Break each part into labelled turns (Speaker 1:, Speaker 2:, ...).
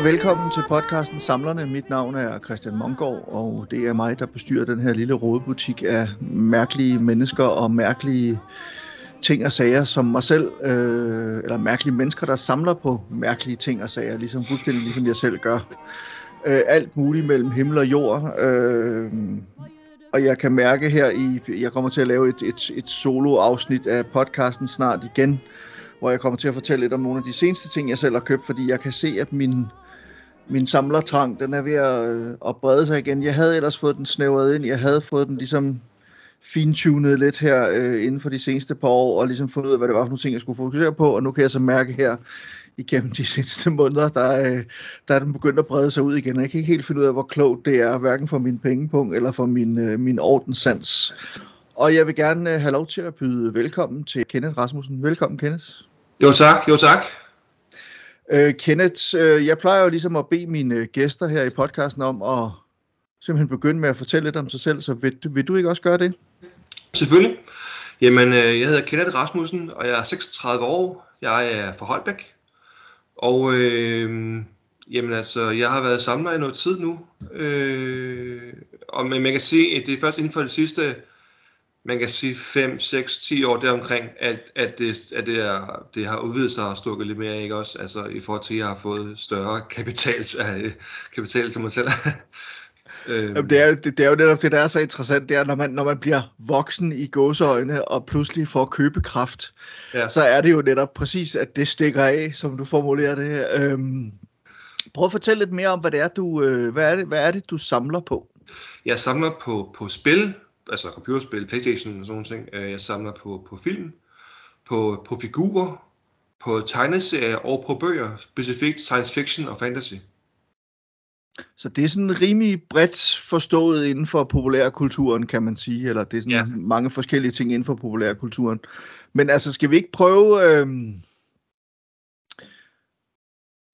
Speaker 1: og velkommen til podcasten Samlerne. Mit navn er Christian Mongård, og det er mig, der bestyrer den her lille rådebutik af mærkelige mennesker og mærkelige ting og sager, som mig selv, øh, eller mærkelige mennesker, der samler på mærkelige ting og sager, ligesom fuldstændig ligesom jeg selv gør. Øh, alt muligt mellem himmel og jord. Øh, og jeg kan mærke her i, jeg kommer til at lave et, et, et solo-afsnit af podcasten snart igen, hvor jeg kommer til at fortælle lidt om nogle af de seneste ting, jeg selv har købt, fordi jeg kan se, at min, min samlertrang, den er ved at, øh, at brede sig igen. Jeg havde ellers fået den snævret ind, jeg havde fået den ligesom fintunet lidt her øh, inden for de seneste par år, og ligesom fundet ud af, hvad det var for nogle ting, jeg skulle fokusere på, og nu kan jeg så mærke her igennem de seneste måneder, der, øh, der er den begyndt at brede sig ud igen, og jeg kan ikke helt finde ud af, hvor klogt det er, hverken for min pengepunkt eller for min, øh, min ordenssans. Og jeg vil gerne øh, have lov til at byde velkommen til Kenneth Rasmussen. Velkommen, Kenneth.
Speaker 2: Jo tak, jo tak.
Speaker 1: Øh, Kenneth, øh, jeg plejer jo ligesom at bede mine øh, gæster her i podcasten om at simpelthen begynde med at fortælle lidt om sig selv, så vil, vil du ikke også gøre det?
Speaker 2: Selvfølgelig. Jamen, øh, jeg hedder Kenneth Rasmussen, og jeg er 36 år. Jeg er fra Holbæk. Og øh, jamen altså, jeg har været samler i noget tid nu. Øh, og men man kan sige, at det er først inden for de sidste, man kan sige 5, 6, 10 år deromkring, at, at, det, at det, er, det har udvidet sig og stukket lidt mere, ikke også? Altså i forhold til, at jeg har fået større kapital, øh, kapital til mig selv.
Speaker 1: Øhm. Jamen, det, er, det, det er jo netop det, der er så interessant, det er, når man, når man bliver voksen i gåseøjne og pludselig får købekraft, ja. så er det jo netop præcis, at det stikker af, som du formulerer det her. Øhm, prøv at fortælle lidt mere om, hvad det er, du, øh, hvad er det, hvad er det, du samler på?
Speaker 2: Jeg samler på, på spil, altså computerspil, Playstation og sådan noget. Øh, jeg samler på, på film, på, på figurer, på tegneserier og på bøger, specifikt science fiction og fantasy.
Speaker 1: Så det er sådan rimelig bredt forstået inden for populærkulturen, kan man sige, eller det er sådan ja. mange forskellige ting inden for populærkulturen. Men altså, skal vi ikke prøve... Øh...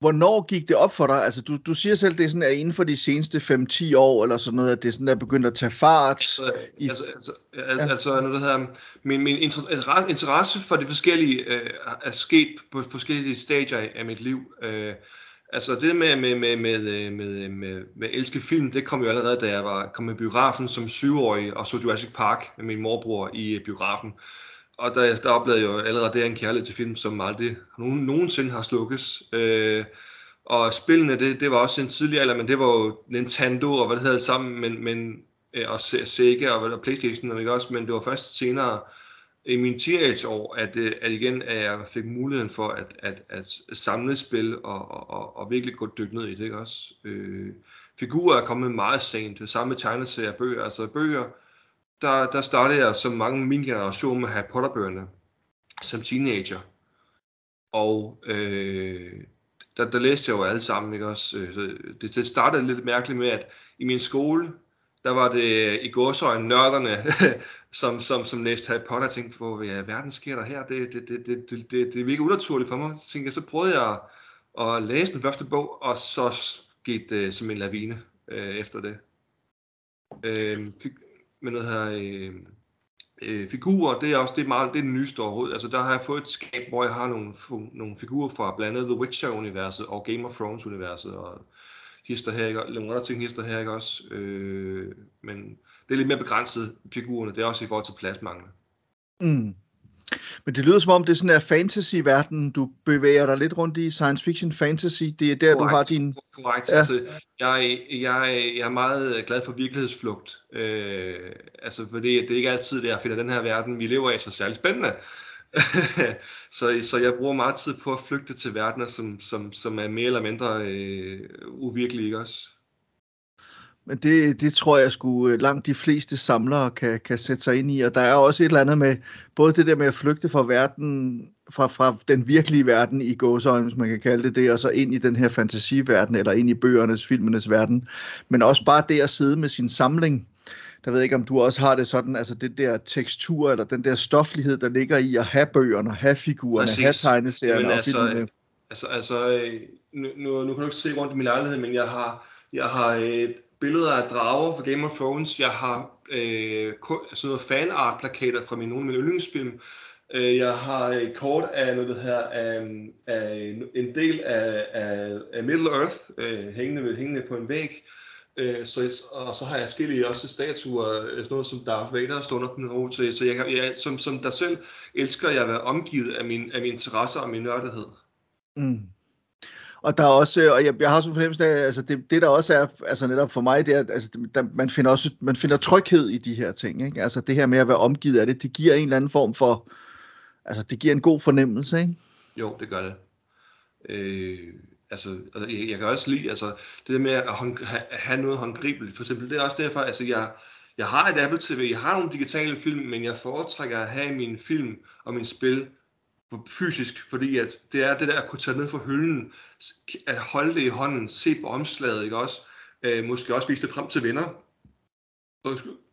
Speaker 1: Hvornår gik det op for dig? Altså, du, du siger selv, det er sådan, at inden for de seneste 5-10 år, eller sådan noget, at det er sådan, at begyndt at tage fart.
Speaker 2: Altså, i... altså, altså, altså, ja. altså noget, der hedder, min, min interesse for de forskellige øh, er sket på forskellige stadier af mit liv. Øh, Altså det med, med, med, med, med, med, med elske film, det kom jo allerede, da jeg var kom i biografen som syvårig og så Jurassic Park med min morbror i biografen. Og der, der oplevede jeg jo allerede der en kærlighed til film, som aldrig nogen, nogensinde har slukkes. Øh, og spillene, det, det var også en tidlig alder, men det var jo Nintendo og hvad det hedder sammen, men, men, øh, og Sega og, og Playstation, ikke også, men det var først senere, i mine teenageår, at, øh, at igen at jeg fik muligheden for at, at, at samle spil og, og, og virkelig gå dykke ned i det, ikke også? Øh, figurer er kommet meget sent, det samme tegneserier bøger, altså bøger, der, der startede jeg som mange i min generation med Harry Potter-bøgerne som teenager. Og øh, der, der læste jeg jo alle sammen, ikke også? Øh, så det, det startede lidt mærkeligt med, at i min skole, der var det øh, i gårsøjne nørderne, som, som, som læste Harry Potter, og tænkte på, i ja, verden sker der her? Det, det, det, det, det, det, det virker unaturligt for mig. Så tænkte jeg, så prøvede jeg at læse den første bog, og så gik det øh, som en lavine øh, efter det. Øh, med noget her øh, øh, figurer, det er også det er meget det er det nyeste overhovedet. Altså der har jeg fået et skab, hvor jeg har nogle, nogle figurer fra blandt andet The Witcher-universet og Game of Thrones-universet og hister her, ikke? Nogle andre ting hister her, ikke også? Øh, men det er lidt mere begrænset, figurerne. Det er også i forhold til pladsmangel.
Speaker 1: Mm. Men det lyder som om, det er sådan en fantasy-verden, du bevæger dig lidt rundt i, science fiction fantasy, det er der, korrekt, du har din...
Speaker 2: Korrekt, ja. altså, jeg, jeg, jeg er meget glad for virkelighedsflugt, øh, altså fordi det er ikke altid, det jeg finder den her verden, vi lever i, så særlig spændende, så, så jeg bruger meget tid på at flygte til verdener, som, som, som er mere eller mindre øh, uvirkelige, ikke også?
Speaker 1: Men det, det tror jeg sgu øh, langt de fleste samlere kan, kan sætte sig ind i, og der er også et eller andet med, både det der med at flygte fra verden, fra, fra den virkelige verden i gåsøjne, hvis man kan kalde det det, og så ind i den her fantasiverden, eller ind i bøgernes, filmenes verden, men også bare det at sidde med sin samling, der ved ikke, om du også har det sådan, altså det der tekstur, eller den der stoflighed, der ligger i at have bøgerne, have figurerne, Præcis. have tegneserierne og
Speaker 2: altså, filmene. Altså, altså øh, nu, nu, nu kan du ikke se rundt i min lejlighed, men jeg har, jeg har et billeder af drager fra Game of Thrones, jeg har øh, sådan noget fanart-plakater fra min, nogle af mine yndlingsfilm. Øh, jeg har et kort af noget, der her, af, af en del af, af, af Middle Earth øh, hængende, hængende på en væg. Øh, så, og så har jeg skille også statuer, øh, sådan noget som Darth Vader stående på min ro til. Så jeg, jeg, som, som der selv elsker jeg at være omgivet af min, af min interesser og min nørdighed. Mm.
Speaker 1: Og der er også, og jeg, jeg har sådan en fornemmelse af, altså det, det der også er, altså netop for mig, det er, altså der, man finder også, man finder tryghed i de her ting, ikke? Altså det her med at være omgivet af det, det giver en eller anden form for, altså det giver en god fornemmelse, ikke?
Speaker 2: Jo, det gør det. Øh, altså, altså jeg, jeg kan også lide, altså det der med at have, have noget håndgribeligt, for eksempel, det er også derfor, altså jeg, jeg har et Apple TV, jeg har nogle digitale film, men jeg foretrækker at have min film og min spil fysisk, fordi at det er det der at kunne tage ned fra hylden, at holde det i hånden, se på omslaget, ikke også? Øh, måske også vise det frem til venner.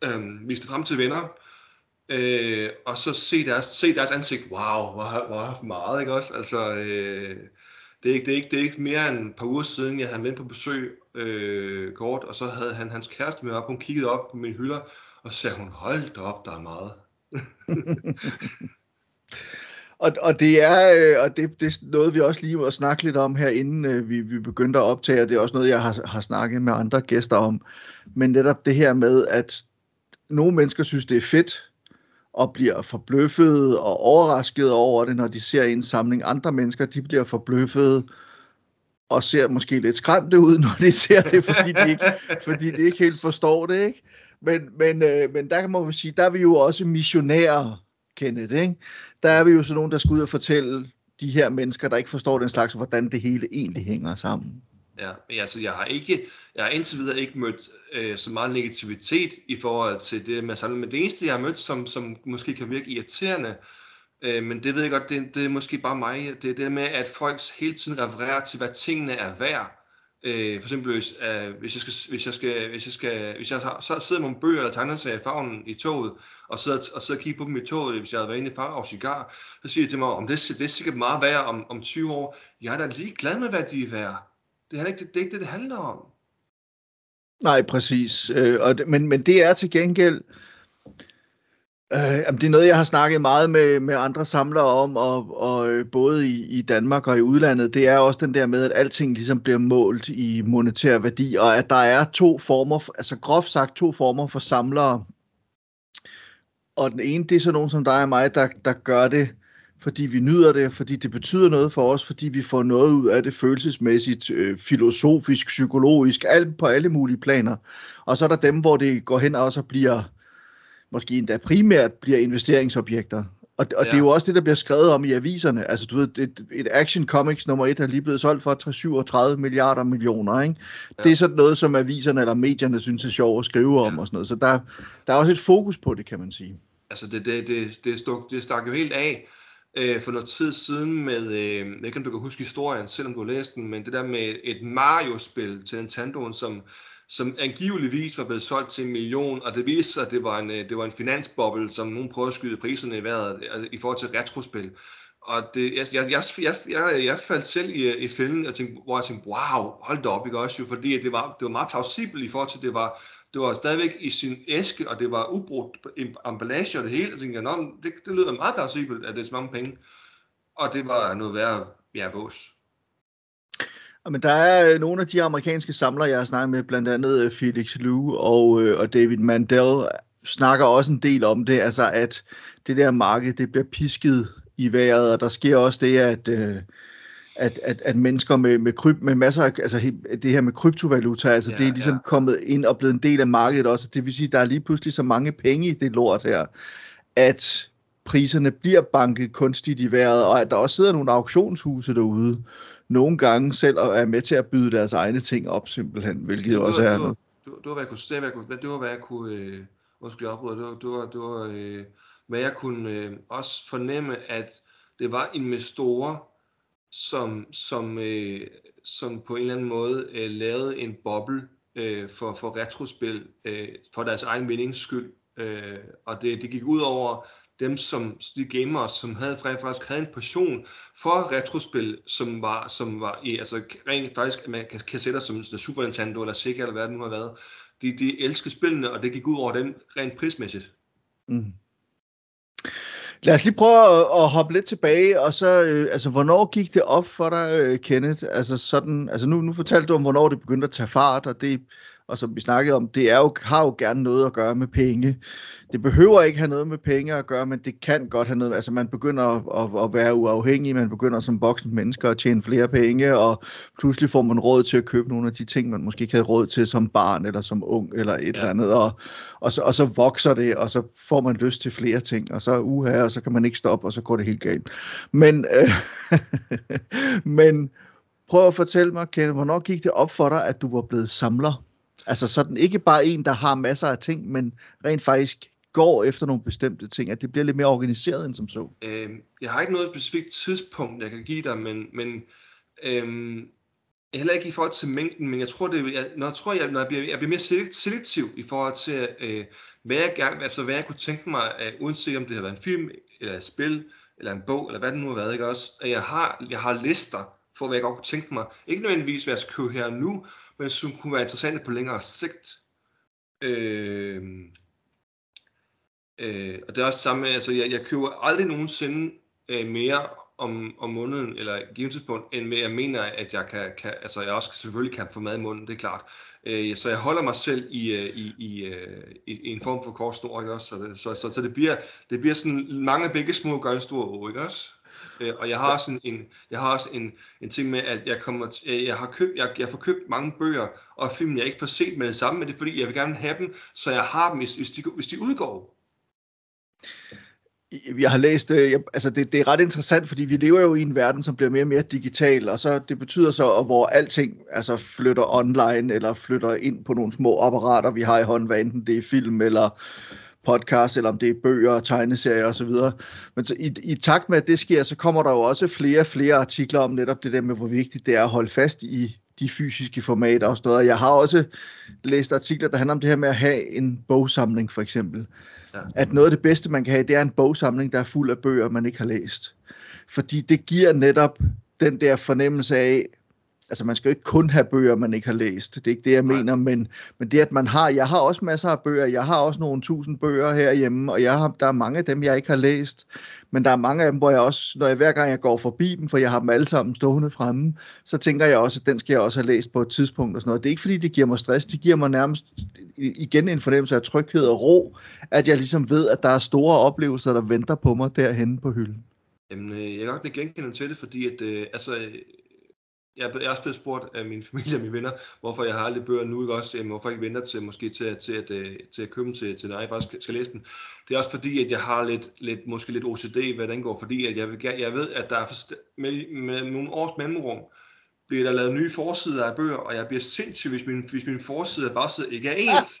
Speaker 2: Øh, vise det frem til venner. Øh, og så se deres, se deres ansigt. Wow, hvor, hvor meget, ikke også? Altså, øh, det, er ikke, det, er ikke, det er ikke mere end et par uger siden, jeg havde med på besøg øh, kort, og så havde han hans kæreste med op. Hun kiggede op på mine hylder, og så sagde hun, hold da op, der er meget.
Speaker 1: Og, og det er øh, og det, det er noget, vi også lige må snakke lidt om her, inden øh, vi, vi begyndte at optage, og det er også noget, jeg har, har snakket med andre gæster om. Men netop det her med, at nogle mennesker synes, det er fedt, og bliver forbløffet og overrasket over det, når de ser en samling. Andre mennesker, de bliver forbløffet og ser måske lidt skræmte ud, når de ser det, fordi de ikke, fordi de ikke helt forstår det. Ikke? Men, men, øh, men der kan man sige, der er vi jo også missionærer, Kenneth. Ikke? Der er vi jo sådan nogen, der skal ud og fortælle de her mennesker, der ikke forstår den slags, hvordan det hele egentlig hænger sammen.
Speaker 2: Ja, men altså, jeg har ikke, jeg har indtil videre ikke mødt øh, så meget negativitet i forhold til det med sammen. Men det eneste, jeg har mødt, som, som måske kan virke irriterende, øh, men det ved jeg godt, det, det er måske bare mig, det er det med, at folk hele tiden refererer til, hvad tingene er værd. Øh, for eksempel, hvis, øh, hvis jeg skal, hvis jeg skal, hvis jeg skal, hvis jeg har, så sidder nogle bøger eller tegneserier i farven i toget, og sidder, og sidder og kigger på dem i toget, hvis jeg havde været inde i farve og cigar, så siger de til mig, om det, det er sikkert meget værd om, om 20 år. Jeg er da lige glad med, hvad de er værd. Det er, ikke, det, det er ikke det, det handler om.
Speaker 1: Nej, præcis. Øh, og det, men, men det er til gengæld... Øh, Øh, jamen, det er noget, jeg har snakket meget med, med andre samlere om, og, og øh, både i, i Danmark og i udlandet. Det er også den der med, at alting ligesom bliver målt i monetær værdi, og at der er to former, altså groft sagt to former for samlere. Og den ene, det er så nogen som dig og mig, der, der gør det fordi vi nyder det, fordi det betyder noget for os, fordi vi får noget ud af det følelsesmæssigt, øh, filosofisk, psykologisk, alt på alle mulige planer. Og så er der dem, hvor det går hen og så bliver, måske endda primært bliver investeringsobjekter. Og, og ja. det er jo også det, der bliver skrevet om i aviserne. Altså, du ved, et, et Action Comics nummer 1 er lige blevet solgt for 37 milliarder millioner, ikke? Ja. Det er sådan noget, som aviserne eller medierne synes er sjovt at skrive om ja. og sådan noget. Så der, der er også et fokus på det, kan man sige.
Speaker 2: Altså, det, det, det, det, stuk, det stak jo helt af øh, for noget tid siden med, øh, jeg ved ikke om du kan huske historien, selvom du har læst den, men det der med et Mario-spil til Nintendo'en, som, som angiveligvis var blevet solgt til en million, og det viste sig, at det var en, øh, det var en finansboble, som nogen prøvede at skyde priserne i vejret øh, i forhold til retrospil. Og det, jeg, jeg, jeg, jeg, jeg, faldt selv i, øh, i fælden, og tænkte, hvor jeg tænkte, wow, hold da op, ikke også jo, fordi det var, det var meget plausibelt i forhold til, det var, det var stadigvæk i sin æske, og det var ubrudt emballage og det hele. og tænkte, jeg, det, det lyder meget plausibelt, at det er så mange penge. Og det var noget værre ja, bås.
Speaker 1: Men der er øh, nogle af de amerikanske samlere, jeg har snakket med, blandt andet øh, Felix Liu og, øh, og David Mandel, snakker også en del om det, altså at det der marked, det bliver pisket i vejret, og der sker også det, at, at, at, at mennesker med, med, kryp, med masser af, altså det her med kryptovaluta, altså ja, det er ligesom ja. kommet ind og blevet en del af markedet også, det vil sige, der er lige pludselig så mange penge i det lort her, at priserne bliver banket kunstigt i vejret, og at der også sidder nogle auktionshuse derude, nogle gange selv er med til at byde deres egne ting op simpelthen, hvilket jo også er noget.
Speaker 2: Du, du, var, hvad jeg kunne, det, var, det var, hvad jeg kunne, øh, måske opbryde, det var, det var, det var øh, hvad jeg kunne øh, også fornemme, at det var investorer, som, som, øh, som på en eller anden måde øh, lavede en boble øh, for, for retrospil øh, for deres egen vindings skyld. Øh, og det, det gik ud over dem, som de gamere, som havde faktisk havde en passion for retrospil, som var, som var i, altså rent faktisk, man kan, kan sætte som Super Nintendo eller Sega eller hvad det nu har været, de, de elsker spillene, og det gik ud over dem rent prismæssigt. Mm.
Speaker 1: Lad os lige prøve at, at hoppe lidt tilbage, og så, øh, altså, hvornår gik det op for dig, øh, Kenneth? Altså, sådan, altså nu, nu fortalte du om, hvornår det begyndte at tage fart, og det, og som vi snakkede om, det er jo, har jo gerne noget at gøre med penge. Det behøver ikke have noget med penge at gøre, men det kan godt have noget, altså man begynder at, at, at være uafhængig, man begynder som voksen mennesker at tjene flere penge, og pludselig får man råd til at købe nogle af de ting, man måske ikke havde råd til som barn, eller som ung, eller et ja. eller andet, og, og, så, og så vokser det, og så får man lyst til flere ting, og så uha, og så kan man ikke stoppe, og så går det helt galt. Men, øh, men prøv at fortælle mig, Kenneth, hvornår gik det op for dig, at du var blevet samler? Altså sådan ikke bare en, der har masser af ting, men rent faktisk går efter nogle bestemte ting, at det bliver lidt mere organiseret end som så?
Speaker 2: Øh, jeg har ikke noget specifikt tidspunkt, jeg kan give dig, men, men øh, heller ikke i forhold til mængden, men jeg tror, det, jeg, når jeg tror, jeg, når jeg bliver, jeg bliver mere selektiv i forhold til, øh, hvad, jeg gerne, altså, hvad jeg kunne tænke mig, øh, uanset om det har været en film, eller et spil, eller en bog, eller hvad det nu har været, ikke også? At jeg har, jeg har lister for, hvad jeg godt kunne tænke mig. Ikke nødvendigvis, hvad jeg skal købe her nu, men som kunne være interessante på længere sigt. Øh, øh, og det er også samme, altså jeg, jeg køber aldrig nogensinde øh, mere om, om måneden, eller givet tidspunkt, end jeg mener, at jeg kan, kan, altså jeg også selvfølgelig kan få mad i munden, det er klart. Øh, så jeg holder mig selv i, øh, i, i, øh, i, i en form for kort snor, ikke også? Så, det, så, så, så det, bliver, det bliver sådan mange begge små gør en stor å, ikke også? Øh, og jeg har også en, en, jeg har også en, en ting med, at jeg, kommer til, øh, jeg, har købt, jeg, jeg får købt mange bøger og film, jeg ikke får set med det samme, men det er fordi, jeg vil gerne have dem, så jeg har dem, hvis, hvis, de, hvis de udgår.
Speaker 1: Jeg har læst, øh, jeg, altså det, det er ret interessant, fordi vi lever jo i en verden, som bliver mere og mere digital, og så det betyder så, at hvor alting altså flytter online, eller flytter ind på nogle små apparater, vi har i hånden, hvad enten det er film, eller podcast, eller om det er bøger, tegneserier osv. Men så i, i takt med, at det sker, så kommer der jo også flere og flere artikler om netop det der med, hvor vigtigt det er at holde fast i de fysiske formater og sådan noget. Jeg har også læst artikler, der handler om det her med at have en bogsamling for eksempel. Ja. At noget af det bedste, man kan have, det er en bogsamling, der er fuld af bøger, man ikke har læst. Fordi det giver netop den der fornemmelse af, altså man skal jo ikke kun have bøger, man ikke har læst. Det er ikke det, jeg mener, men, men det, at man har, jeg har også masser af bøger, jeg har også nogle tusind bøger herhjemme, og jeg har, der er mange af dem, jeg ikke har læst, men der er mange af dem, hvor jeg også, når jeg hver gang jeg går forbi dem, for jeg har dem alle sammen stående fremme, så tænker jeg også, at den skal jeg også have læst på et tidspunkt og sådan noget. Det er ikke fordi, det giver mig stress, det giver mig nærmest igen en fornemmelse af tryghed og ro, at jeg ligesom ved, at der er store oplevelser, der venter på mig derhenne på hylden.
Speaker 2: Jamen, øh, jeg kan godt blive genkendt til det, fordi at, øh, altså, jeg, jeg er også blevet spurgt af min familie og mine venner, hvorfor jeg har aldrig bøger nu, ikke også? Jamen, hvorfor jeg ikke venter til, måske til, til, at, øh, til at købe dem til, til når jeg faktisk skal læse dem. Det er også fordi, at jeg har lidt, lidt måske lidt OCD, hvad den går, fordi at jeg, vil, jeg ved, at der er med, med nogle års mellemrum, bliver der lavet nye forsider af bøger, og jeg bliver sindssyg, hvis min, hvis min forside af bagside ikke er ens.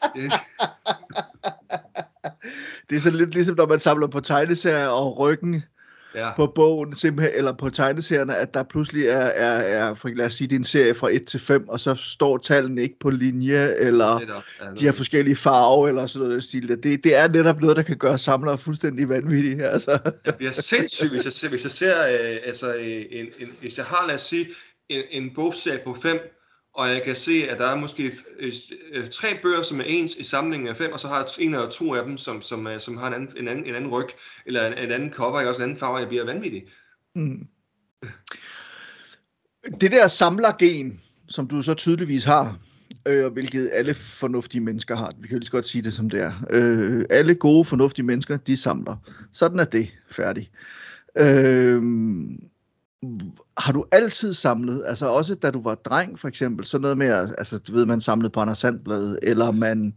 Speaker 1: det er så lidt ligesom, når man samler på tegneserier og ryggen ja. på bogen, simpelthen, eller på tegneserierne, at der pludselig er, er, er for, lad os sige, det er en serie fra 1 til 5, og så står tallene ikke på linje, eller ja, de har forskellige farver, eller sådan noget stil. Det, det er netop noget, der kan gøre samlere fuldstændig vanvittige. Altså.
Speaker 2: Jeg bliver sindssygt, hvis jeg ser, hvis jeg ser øh, altså, en, en, hvis jeg har, lad os sige, en, en bogserie på 5, og jeg kan se, at der er måske øh, øh, tre bøger, som er ens i samlingen af fem, og så har jeg en eller to af dem, som, som, øh, som har en anden, en, anden, en anden ryg, eller en, en anden cover, jeg også en anden farve, jeg bliver vanvittig. Mm.
Speaker 1: Det der samlergen, som du så tydeligvis har, øh, hvilket alle fornuftige mennesker har, vi kan jo lige så godt sige det som det er, øh, alle gode, fornuftige mennesker, de samler. Sådan er det, færdig. Øh, har du altid samlet, altså også da du var dreng for eksempel, sådan noget med, altså du ved, man samlede på Anders Sandblad, eller man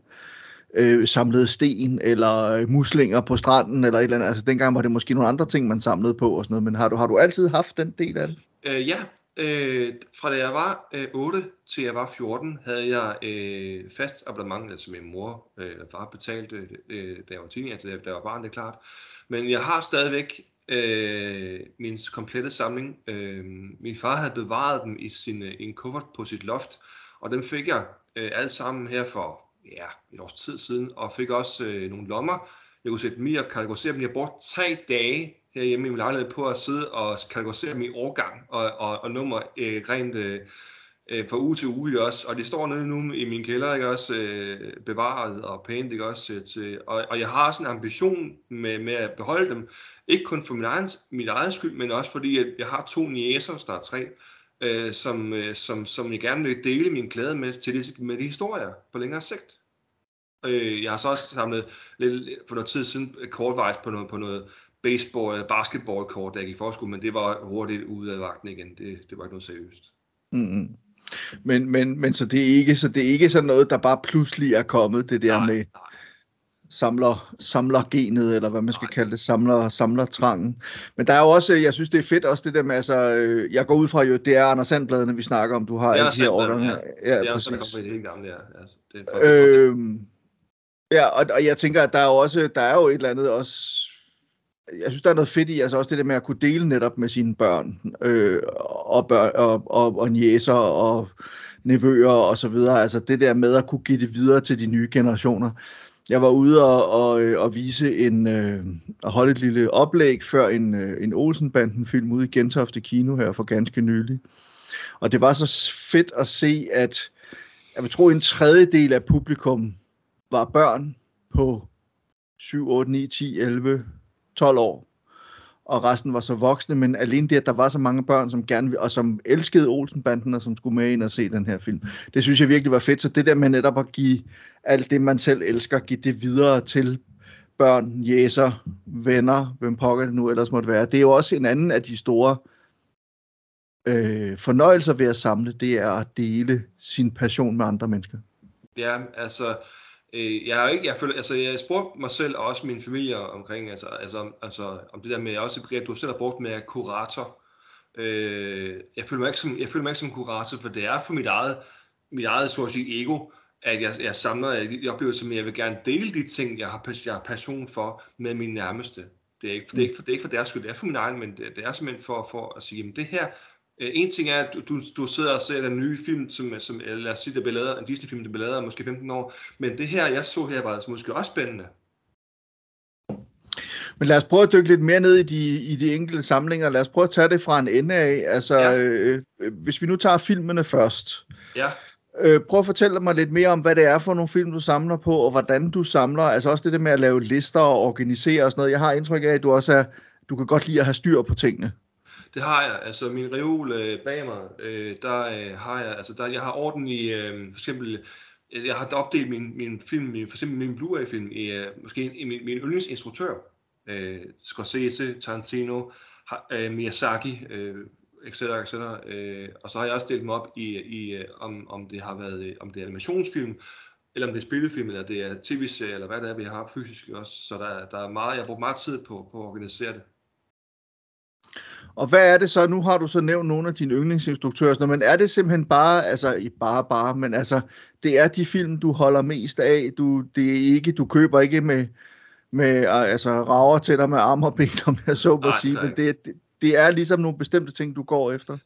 Speaker 1: øh, samlede sten, eller øh, muslinger på stranden, eller et eller andet, altså dengang var det måske nogle andre ting, man samlede på og sådan noget, men har du, har du altid haft den del af det?
Speaker 2: Øh, ja, øh, fra da jeg var øh, 8 til jeg var 14, havde jeg øh, fast abonnement, altså min mor øh, eller far betalte, øh, da jeg var teenager, da jeg var barn, det er klart, men jeg har stadigvæk øh, min komplette samling. Øh, min far havde bevaret dem i, sin, øh, i en kuffert på sit loft, og dem fik jeg øh, alt sammen her for ja, et års tid siden, og fik også øh, nogle lommer. Jeg kunne sætte dem i og kategorisere dem. Jeg brugte tre dage herhjemme i min lejlighed på at sidde og kategorisere dem i årgang og, og, og nummer øh, rent, øh, øh, fra uge til uge, ikke også? Og det står nede nu i min kælder, ikke også? Øh, bevaret og pænt, ikke også? Til, til, og, og jeg har sådan en ambition med, med at beholde dem, ikke kun for min egen, min egen skyld, men også fordi, at jeg har to niæser, snart tre, øh, som, øh, som, som jeg gerne vil dele min glæde med, til de, med de historier på længere sigt. Øh, jeg har så også samlet lidt for noget tid siden øh, kortvejs på noget, på noget baseball øh, eller basketball kort, der gik i forskud, men det var hurtigt ud af vagten igen. Det, det var ikke noget seriøst.
Speaker 1: Mm-hmm. Men, men, men så det er ikke så det er ikke sådan noget der bare pludselig er kommet det der
Speaker 2: Nej,
Speaker 1: med
Speaker 2: nej.
Speaker 1: samler samlergenet eller hvad man skal
Speaker 2: Nej.
Speaker 1: kalde det samler samlertrangen. Men der er jo også jeg synes det er fedt også det der med altså øh, jeg går ud fra jo det er Anders Sandbladene vi snakker om du har alle de her årgange. Ja,
Speaker 2: det er også sådan, det helt gamle, ja. Altså, det er for, øh,
Speaker 1: Øhm, ja, og, og jeg tænker, at der er jo også, der er jo et eller andet også, jeg synes, der er noget fedt i, altså også det der med at kunne dele netop med sine børn, øh, og, børn og, og, og njæser og nevøer og så videre, altså det der med at kunne give det videre til de nye generationer. Jeg var ude og, og, øh, og vise en, øh, og holde et lille oplæg før en, øh, en Olsenbanden-film ude i Gentofte Kino her for ganske nylig. Og det var så fedt at se, at jeg vil tro, en tredjedel af publikum var børn på 7, 8, 9, 10, 11, 12 år. Og resten var så voksne, men alene det, at der var så mange børn, som gerne og som elskede Olsenbanden, og som skulle med ind og se den her film. Det synes jeg virkelig var fedt. Så det der med netop at give alt det, man selv elsker, give det videre til børn, jæser, venner, hvem pokker det nu ellers måtte være. Det er jo også en anden af de store øh, fornøjelser ved at samle, det er at dele sin passion med andre mennesker.
Speaker 2: Ja, altså, øh, jeg er ikke, jeg føler, altså, jeg spurgte mig selv og også min familie omkring, altså, altså, altså, om det der med, også et begreb, du selv har brugt med kurator. Øh, jeg føler mig ikke som, jeg føler mig ikke som kurator, for det er for mit eget, mit eget, så at sige, ego, at jeg, jeg samler, jeg, jeg oplever som, jeg vil gerne dele de ting, jeg har, jeg har passion for med mine nærmeste. Det er ikke, det er ikke, for, det er ikke for deres skyld, det er for min egen, men det, det er simpelthen for, for at sige, jamen det her, Øh, en ting er, at du, du, sidder og ser den nye film, som, som lad os sige, der bliver lavet, en Disney-film, der bliver lavet måske 15 år, men det her, jeg så her, var altså måske også spændende.
Speaker 1: Men lad os prøve at dykke lidt mere ned i de, i de enkelte samlinger. Lad os prøve at tage det fra en ende af. Altså,
Speaker 2: Ja.
Speaker 1: ja. øh, øh, hvis vi nu tager filmene først.
Speaker 2: Ja,
Speaker 1: Øh, prøv at fortælle mig lidt mere om, hvad det er for nogle film, du samler på, og hvordan du samler. Altså også det der med at lave lister og organisere og sådan noget. Jeg har indtryk af, at du også er, du kan godt lide at have styr på tingene
Speaker 2: det har jeg. Altså min reol øh, bag mig, øh, der øh, har jeg, altså der, jeg har orden i, øh, for eksempel, øh, jeg har opdelt min, min film, min, for eksempel min Blu-ray-film, i øh, måske i min, min yndlingsinstruktør, øh, Scorsese, Tarantino, ha, øh, Miyazaki, øh, etc. etc. Øh, og så har jeg også delt dem op i, i øh, om, om det har været, øh, om det er animationsfilm, eller om det er spillefilm, eller det er tv-serie, eller hvad det er, vi har fysisk også. Så der, der er meget, jeg har brugt meget tid på, på at organisere det.
Speaker 1: Og hvad er det så? Nu har du så nævnt nogle af dine yndlingsinstruktører, men er det simpelthen bare, altså i bare bare, men altså det er de film, du holder mest af. Du, det er ikke, du køber ikke med, med altså rager til dig med arme og ben, om jeg så må sige, men det, det, det er ligesom nogle bestemte ting, du går efter.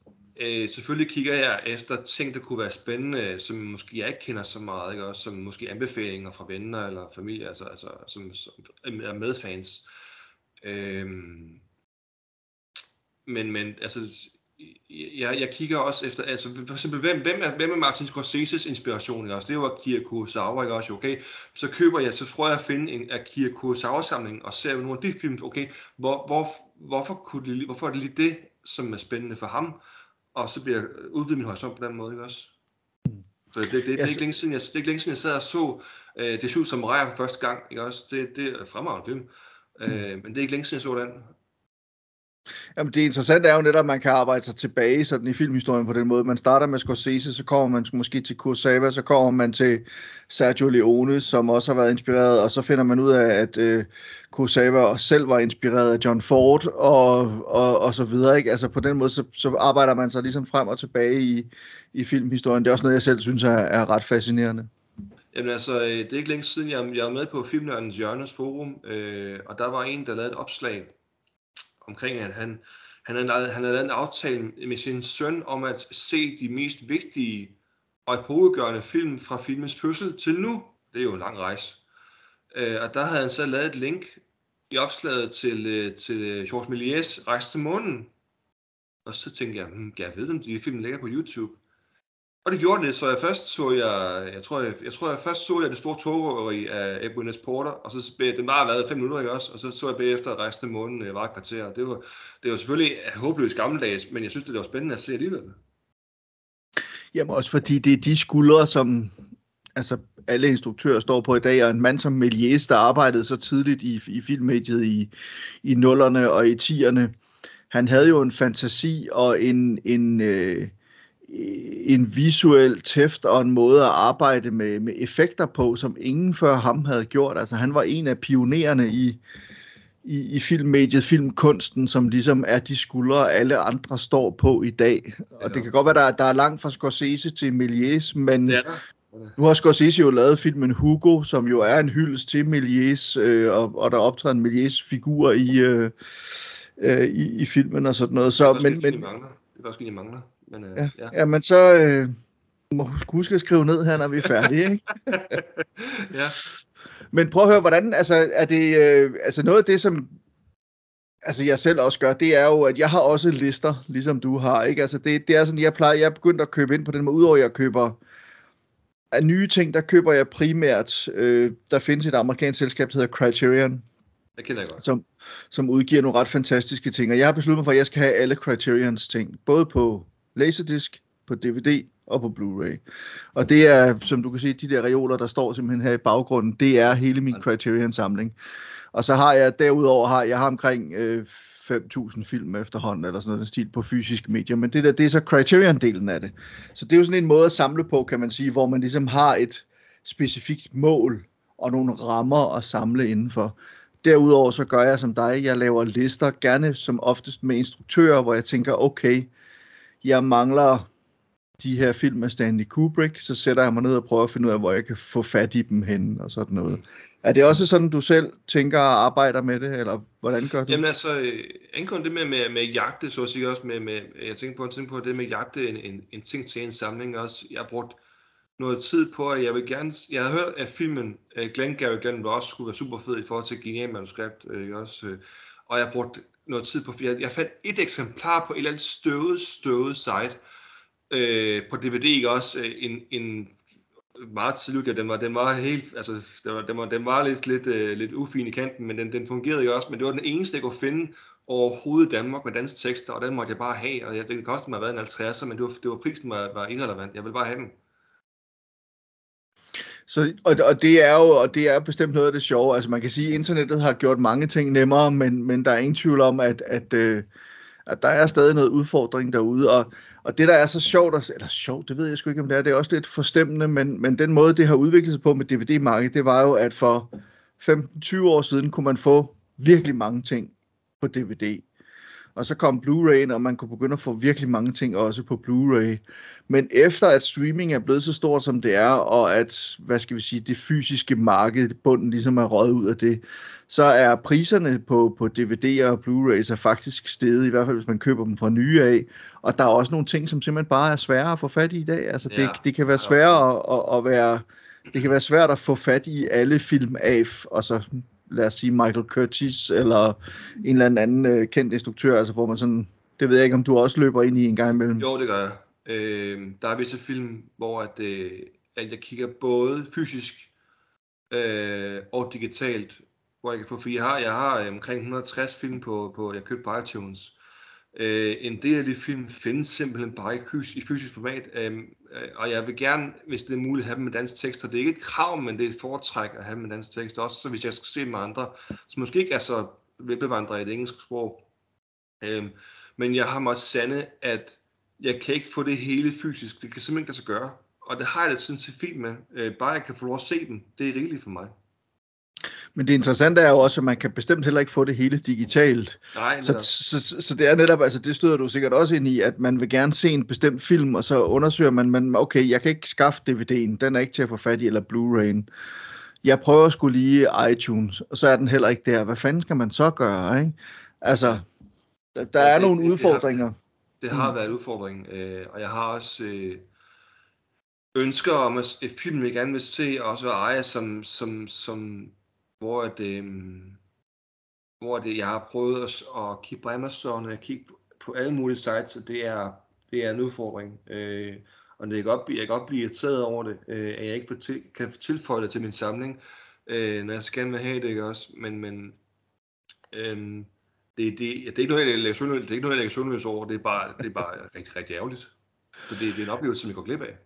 Speaker 2: Øh, selvfølgelig kigger jeg efter ting, der kunne være spændende, som måske jeg ikke kender så meget, ikke? Også som måske anbefalinger fra venner eller familie, altså, altså som, som er medfans. Øhm, men, men altså, jeg, jeg kigger også efter, altså for eksempel, hvem, hvem, er, hvem er Martin Scorseses inspiration? Ikke? Også, det var Akira Kurosawa, ikke også? Okay, så køber jeg, så prøver jeg at finde en Akira Kurosawa-samling, og ser nogle af de film, okay, hvor, hvor, hvorfor, kunne det, hvorfor er det lige det, som er spændende for ham? Og så bliver jeg udvidet min horisont på den måde, ikke også? Så det, det, det, det, er ikke længe siden, jeg, det er ikke længe siden, jeg sad og så øh, Det syv som rejer for første gang, ikke også? Det, det er en fremragende film. Øh, men det er ikke længe siden, jeg så den.
Speaker 1: Jamen det interessante er jo netop, at man kan arbejde sig tilbage sådan i filmhistorien på den måde. Man starter med Scorsese, så kommer man måske til Kurosawa, så kommer man til Sergio Leone, som også har været inspireret, og så finder man ud af, at øh, Kurosawa selv var inspireret af John Ford og, og, og så videre. Ikke? Altså på den måde, så, så arbejder man sig ligesom frem og tilbage i, i filmhistorien. Det er også noget, jeg selv synes er, er ret fascinerende.
Speaker 2: Jamen altså, øh, det er ikke længe siden, jeg, jeg var med på Filmnørdens Hjørnes Forum, øh, og der var en, der lavede et opslag omkring, at han, han, havde, lavet, han havde lavet en aftale med sin søn om at se de mest vigtige og epokegørende film fra filmens fødsel til nu. Det er jo en lang rejse. Øh, og der havde han så lavet et link i opslaget til, øh, til Georges Méliès Rejse til månen. Og så tænkte jeg, hmm, jeg ved, om de film ligger på YouTube. Og det gjorde det, så jeg først så jeg, jeg tror jeg, jeg, tror jeg først så jeg det store togrøveri af Edwin S. Porter, og så den bare været fem minutter, ikke også? Og så så jeg bagefter resten af måneden jeg var et kvarter. Det var, det var selvfølgelig håbløst gammeldags, men jeg synes, det var spændende at se alligevel.
Speaker 1: Jamen også fordi det er de skuldre, som altså, alle instruktører står på i dag, og en mand som Méliès, der arbejdede så tidligt i, i filmmediet i, i nullerne og i tierne, han havde jo en fantasi og en, en, øh, en visuel tæft og en måde at arbejde med, med effekter på, som ingen før ham havde gjort. Altså han var en af pionererne i, i, i filmmediet, filmkunsten, som ligesom er de skuldre, alle andre står på i dag. Og ja. det kan godt være, der, der er langt fra Scorsese til Méliès, men ja. nu har Scorsese jo lavet filmen Hugo, som jo er en hyldest til Méliès, øh, og, og der optræder en Méliès-figur i, øh, øh, i, i filmen og sådan noget. Så,
Speaker 2: det men, men, mangler. Det er også mangler. Men, øh,
Speaker 1: ja, ja. ja, men så øh, må huske at skrive ned her, når vi er færdige. Ikke?
Speaker 2: ja.
Speaker 1: Men prøv at høre, hvordan, altså, er det, øh, altså noget af det, som altså jeg selv også gør, det er jo, at jeg har også lister, ligesom du har, ikke? Altså det, det er sådan, jeg plejer, jeg er begyndt at købe ind på den måde, udover at jeg køber af nye ting, der køber jeg primært, øh, der findes et amerikansk selskab, der hedder Criterion.
Speaker 2: Det kender jeg godt.
Speaker 1: Som, som udgiver nogle ret fantastiske ting, og jeg har besluttet mig for, at jeg skal have alle Criterions ting, både på Laserdisc, på DVD og på Blu-ray. Og det er, som du kan se, de der reoler, der står simpelthen her i baggrunden, det er hele min Criterion-samling. Og så har jeg, derudover har jeg har omkring øh, 5.000 film efterhånden, eller sådan noget stil på fysiske medier, men det der, det er så Criterion-delen af det. Så det er jo sådan en måde at samle på, kan man sige, hvor man ligesom har et specifikt mål og nogle rammer at samle indenfor. Derudover så gør jeg som dig, jeg laver lister, gerne som oftest med instruktører, hvor jeg tænker, okay, jeg mangler de her film af Stanley Kubrick, så sætter jeg mig ned og prøver at finde ud af, hvor jeg kan få fat i dem hen og sådan noget. Er det også sådan, du selv tænker og arbejder med det, eller hvordan gør du?
Speaker 2: Jamen altså, øh, angående det med, med, med jagte, så sige også med, med jeg tænker på, tænker på det med jagte, en, en, en ting til en samling også. Jeg har brugt noget tid på, at jeg vil gerne, jeg har hørt, at filmen uh, Glenn Gary Glenn også skulle være super fed i forhold til genial manuskript, uh, også, uh, og jeg har brugt noget tid på, jeg, jeg fandt et eksemplar på et eller andet støvet, støvet site, øh, på DVD ikke også, øh, en, en meget tidlig den var, den var helt, altså, den var, den var, den var lidt, lidt, øh, lidt ufin i kanten, men den, den fungerede ikke også, men det var den eneste, jeg kunne finde overhovedet i Danmark med danske tekster, og den måtte jeg bare have, og jeg, det kostede mig hvad en 50'er, men det var, det var prisen var, var irrelevant, jeg ville bare have den.
Speaker 1: Så, og, og, det er jo og det er bestemt noget af det sjove. Altså man kan sige, at internettet har gjort mange ting nemmere, men, men der er ingen tvivl om, at, at, at, at der er stadig noget udfordring derude. Og, og det, der er så sjovt, eller sjovt, det ved jeg sgu ikke, om det er, det er også lidt forstemmende, men, men den måde, det har udviklet sig på med DVD-markedet, det var jo, at for 15-20 år siden kunne man få virkelig mange ting på DVD. Og så kom Blu-ray, og man kunne begynde at få virkelig mange ting også på Blu-ray. Men efter at streaming er blevet så stort som det er, og at, hvad skal vi sige, det fysiske marked, bunden ligesom er røget ud af det, så er priserne på, på DVD'er og Blu-rays er faktisk steget, i hvert fald hvis man køber dem fra nye af. Og der er også nogle ting, som simpelthen bare er svære at få fat i i dag. Altså det, ja. det kan være svært at, at, at være det kan være svært at få fat i alle film af, og så lad os sige Michael Curtis, eller en eller anden øh, kendt instruktør, altså hvor man sådan, det ved jeg ikke, om du også løber ind i en gang imellem.
Speaker 2: Jo, det gør jeg. Øh, der er visse film, hvor at, øh, at jeg kigger både fysisk øh, og digitalt, hvor jeg kan få, for jeg har, jeg har øh, omkring 160 film på, på jeg købte på iTunes, Øh, en del af de film findes simpelthen bare i, i fysisk format, øh, Øh, og jeg vil gerne, hvis det er muligt, have dem med dansk tekster. Det er ikke et krav, men det er et foretræk at have dem med dansk tekster, også så hvis jeg skal se med andre, som måske ikke er så velbevandret i det engelske sprog. Øhm, men jeg har måttet sande, at jeg kan ikke få det hele fysisk. Det kan simpelthen ikke lade sig gøre. Og det har jeg det sådan set fint med. Øh, bare jeg kan få lov at se dem, det er rigeligt for mig.
Speaker 1: Men det interessante er jo også, at man kan bestemt heller ikke få det hele digitalt.
Speaker 2: Nej,
Speaker 1: så, så, så, så det er netop, altså det støder du sikkert også ind i, at man vil gerne se en bestemt film, og så undersøger man, man okay, jeg kan ikke skaffe DVD'en, den er ikke til at få fat i, eller Blu-ray'en. Jeg prøver skulle lige iTunes, og så er den heller ikke der. Hvad fanden skal man så gøre, ikke? Altså, der, der ja, er det, nogle det, udfordringer. Det
Speaker 2: har, det har mm. været en udfordring, øh, og jeg har også... Øh, ønsker om at film, jeg gerne vil se, og også eje, som, som, som hvor at, øh, hvor det, øh, jeg har prøvet at, at kigge på Amazon, og kigge på alle mulige sites, og det er, det er en udfordring. Øh, Og det kan godt, jeg kan godt blive irriteret over det, øh, at jeg ikke til, kan tilføje det til min samling, øh, når jeg skal gerne vil have det, ikke også? Men, men øh, det, det, det, er ikke noget, jeg lægger det er ikke noget, jeg lægger over, det er bare, det er bare rigtig, rigtig ærgerligt. Så det, det er en oplevelse, som jeg går glip af.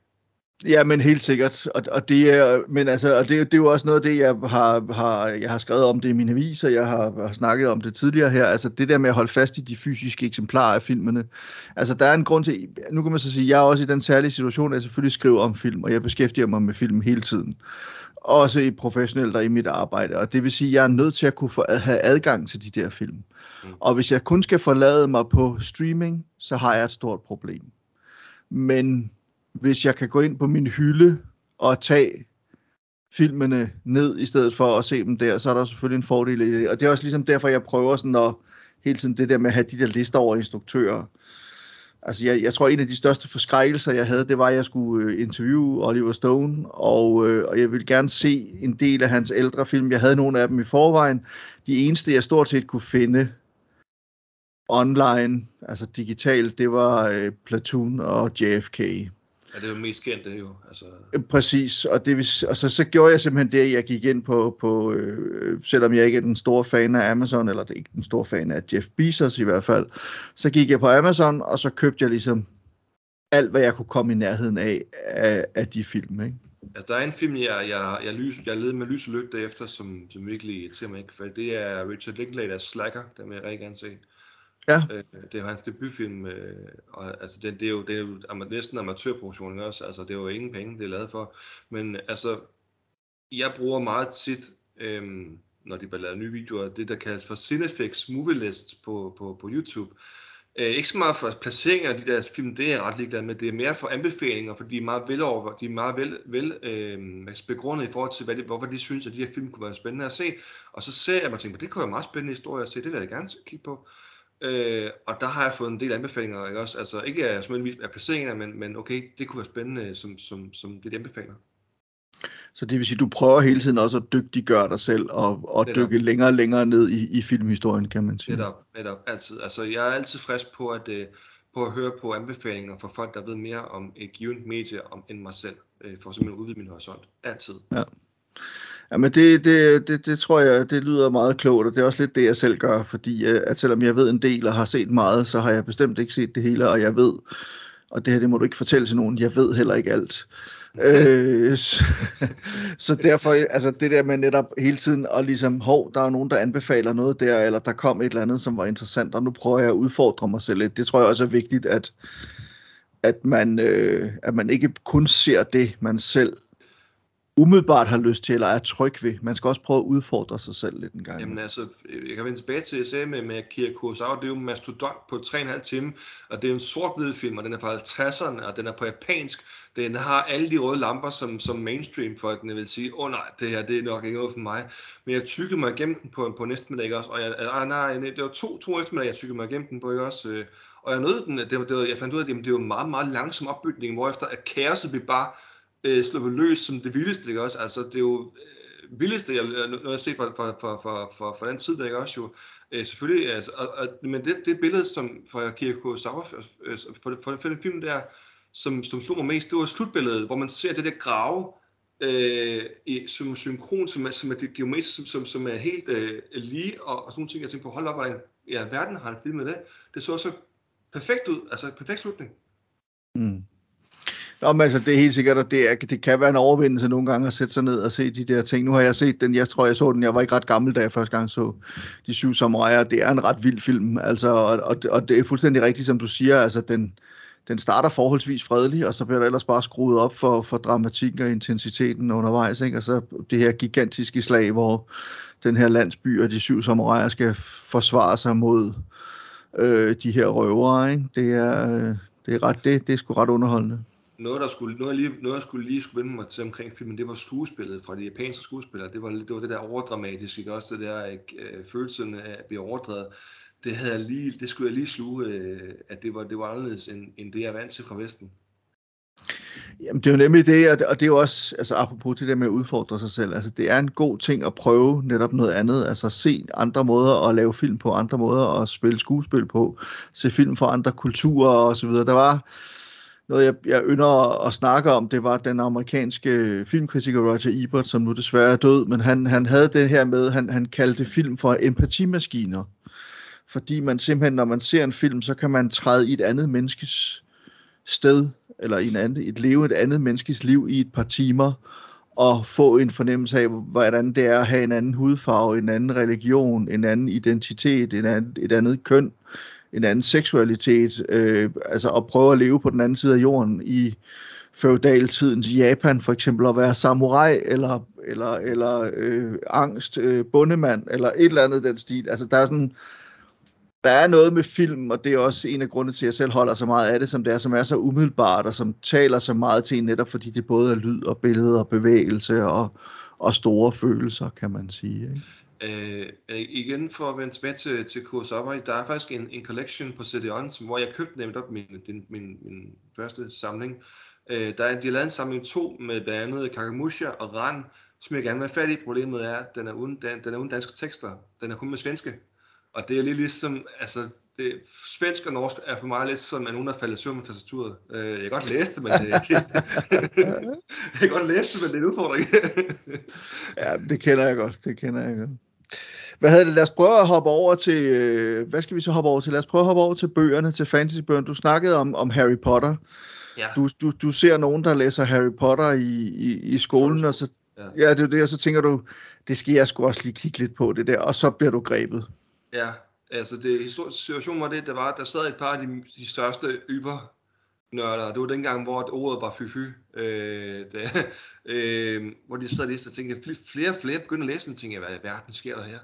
Speaker 1: Ja, men helt sikkert. Og, og det er, men altså, og det, det er jo også noget af det, jeg har, har, jeg har skrevet om det i mine aviser, jeg har, har snakket om det tidligere her, altså det der med at holde fast i de fysiske eksemplarer af filmene. Altså der er en grund til, nu kan man så sige, jeg er også i den særlige situation, at jeg selvfølgelig skriver om film, og jeg beskæftiger mig med film hele tiden. Også i professionelt og i mit arbejde. Og det vil sige, at jeg er nødt til at kunne få, have adgang til de der film. Mm. Og hvis jeg kun skal forlade mig på streaming, så har jeg et stort problem. Men hvis jeg kan gå ind på min hylde og tage filmene ned i stedet for at se dem der, så er der selvfølgelig en fordel i det. Og det er også ligesom derfor, jeg prøver sådan at hele tiden det der med at have de der lister over instruktører. Altså jeg, jeg tror, en af de største forskrækkelser, jeg havde, det var, at jeg skulle øh, interviewe Oliver Stone, og, øh, og jeg ville gerne se en del af hans ældre film. Jeg havde nogle af dem i forvejen. De eneste, jeg stort set kunne finde online, altså digitalt, det var øh, Platoon og JFK.
Speaker 2: Ja, det er jo mest kendte jo. Altså...
Speaker 1: Præcis, og, det, og så, så gjorde jeg simpelthen det, jeg gik ind på, på øh, selvom jeg ikke er den store fan af Amazon, eller det er ikke den store fan af Jeff Bezos i hvert fald, så gik jeg på Amazon, og så købte jeg ligesom alt, hvad jeg kunne komme i nærheden af, af, af de film, ikke?
Speaker 2: Altså, der er en film, jeg, jeg, jeg, lys, jeg leder med lys og lygte efter, som, som virkelig til mig ikke, for det er Richard Linklater Slacker, der vil jeg rigtig gerne se.
Speaker 1: Ja.
Speaker 2: Øh, det er hans debutfilm, øh, og altså det, det, er jo, det er jo am- næsten amatørproduktion også, altså det er jo ingen penge, det er lavet for, men altså, jeg bruger meget tit, øh, når de bare laver nye videoer, det der kaldes for Cinefix Movie List på, på, på YouTube. Øh, ikke så meget for placeringer af de der film, det er jeg ret ligeglad med, det er mere for anbefalinger, fordi de er meget velover, de er meget vel, vel øh, begrundet i forhold til, hvad de, hvorfor de synes, at de her film kunne være spændende at se, og så ser jeg mig og tænker, det kunne være en meget spændende historie at se, det vil jeg gerne kigge på. Øh, og der har jeg fået en del anbefalinger, ikke også? Altså ikke af, af placeringen, men, men okay, det kunne være spændende, som, som, som det de anbefaler.
Speaker 1: Så det vil sige, at du prøver hele tiden også at dygtiggøre dig selv og, og dykke længere og længere ned i, i filmhistorien, kan man sige.
Speaker 2: Netop, netop, altid. Altså, jeg er altid frisk på at, uh, på at høre på anbefalinger fra folk, der ved mere om et givet medie om, end mig selv, uh, for simpelthen at udvide min horisont. Altid.
Speaker 1: Ja. Jamen det, det, det, det tror jeg, det lyder meget klogt, og det er også lidt det, jeg selv gør, fordi øh, at selvom jeg ved en del og har set meget, så har jeg bestemt ikke set det hele, og jeg ved, og det her det må du ikke fortælle til nogen, jeg ved heller ikke alt. øh, så, så derfor, altså det der med netop hele tiden, og ligesom, hov, der er nogen, der anbefaler noget der, eller der kom et eller andet, som var interessant, og nu prøver jeg at udfordre mig selv lidt. Det tror jeg også er vigtigt, at, at, man, øh, at man ikke kun ser det, man selv umiddelbart har lyst til, eller er tryg ved. Man skal også prøve at udfordre sig selv lidt en gang.
Speaker 2: Jamen altså, jeg kan vende tilbage til, jeg sagde med, med Akira Kurosawa, det er jo mastodont på 3,5 timer, og det er en sort-hvid film, og den er fra 50'erne, og den er på japansk. Den har alle de røde lamper, som, som mainstream-folkene vil sige, åh oh, nej, det her det er nok ikke noget for mig. Men jeg tykkede mig igennem den på, på næste middag også, og jeg, ah, nej, det var to, to eftermiddag, jeg tykkede mig igennem den på, ikke også? Øh, og jeg nåede den, det var, det var, jeg fandt ud af, at det, det var en meget, meget langsom opbygning, hvorefter at kaoset blev bare øh, sluppet løs som det vildeste, ikke også? Altså, det er jo øh, vildeste, jeg, noget jeg har set fra, fra, fra, fra, fra, fra den tid, der ikke også jo. Øh, selvfølgelig, altså, og, og, men det, det billede, som fra Kirko Sauer, øh, øh, for, for, for den film der, som, som slog mig mest, det var slutbilledet, hvor man ser det der grave, øh, i, som synkron, som er, som er det geometrisk, som, som, som er helt øh, lige, og, og sådan nogle ting, jeg tænkte på, hold op, hvordan ja, verden har det med det. Det så så perfekt ud, altså perfekt slutning.
Speaker 1: Mm. Nå, men altså, det er helt sikkert, at det, er, det kan være en overvindelse nogle gange at sætte sig ned og se de der ting. Nu har jeg set den, jeg tror, jeg så den, jeg var ikke ret gammel, da jeg første gang så De Syv Samuraier. Det er en ret vild film, altså, og, og, og det er fuldstændig rigtigt, som du siger, altså, den, den starter forholdsvis fredelig, og så bliver der ellers bare skruet op for, for dramatikken og intensiteten undervejs, ikke? og så det her gigantiske slag, hvor den her landsby og de syv samuraier skal forsvare sig mod øh, de her røvere, ikke? Det er, øh, det er ret, det, det er sgu ret underholdende
Speaker 2: noget, der skulle, noget, jeg lige, noget, jeg skulle lige skulle vende mig til omkring filmen, det var skuespillet fra de japanske skuespillere. Det var, det var det der overdramatiske, ikke? også det der øh, følelsen af at blive overdrevet. Det, havde jeg lige, det skulle jeg lige sluge, øh, at det var, det var anderledes, end, end det, jeg er vant til fra Vesten.
Speaker 1: Jamen, det er jo nemlig det, og det er jo også, altså apropos det der med at udfordre sig selv, altså det er en god ting at prøve netop noget andet, altså se andre måder at lave film på, andre måder at spille skuespil på, se film fra andre kulturer og så videre. Der var, noget, jeg, jeg ynder at, at snakke om, det var den amerikanske filmkritiker Roger Ebert, som nu desværre er død, men han, han havde det her med, han, han kaldte film for empatimaskiner. Fordi man simpelthen, når man ser en film, så kan man træde i et andet menneskes sted, eller i en anden, et leve et andet menneskes liv i et par timer, og få en fornemmelse af, hvordan det er at have en anden hudfarve, en anden religion, en anden identitet, en anden, et andet køn, en anden seksualitet, øh, altså at prøve at leve på den anden side af jorden i feudaltidens Japan for eksempel, at være samurai, eller, eller, eller øh, angst, øh, bundemand, eller et eller andet den stil. Altså der er sådan, der er noget med film, og det er også en af grundene til, at jeg selv holder så meget af det, som det er, som er så umiddelbart, og som taler så meget til en netop, fordi det både er lyd og billede og bevægelse og, og store følelser, kan man sige.
Speaker 2: Ikke? Øh, øh, igen for at vende tilbage til, til Kurosawa, der er faktisk en, en collection på CD-ON, hvor jeg købte nemlig op min, min, min, min første samling. Øh, der er, de har lavet en samling 2 med blandt andet Kakamusha og Ran, som jeg gerne vil have fat i. Problemet er, at den er uden, den, den er uden danske tekster. Den er kun med svenske. Og det er lige ligesom, altså, det, svensk og norsk er for mig lidt som, at nogen er faldet søvn med tastaturet. Øh, jeg kan godt læse det, men det, det jeg kan godt læse det, men det er en udfordring.
Speaker 1: ja, det kender jeg godt, det kender jeg godt. Hvad hedder det? Lad os prøve at hoppe over til, øh, hvad skal vi så hoppe over til? Lad os prøve at hoppe over til bøgerne, til fantasybøgerne. Du snakkede om, om Harry Potter. Ja. Du, du, du ser nogen, der læser Harry Potter i, i, i skolen, og så, ja. ja, det er det, og så tænker du, det skal jeg sgu også lige kigge lidt på det der, og så bliver du grebet.
Speaker 2: Ja, altså det historiske situation var det, der var, der sad et par af de, de største yber nørder. Det var dengang, hvor ordet var fy-fy. Øh, det, øh, hvor de sad og læste og tænkte, flere og flere begyndte at læse, og tænkte, hvad i verden sker der her?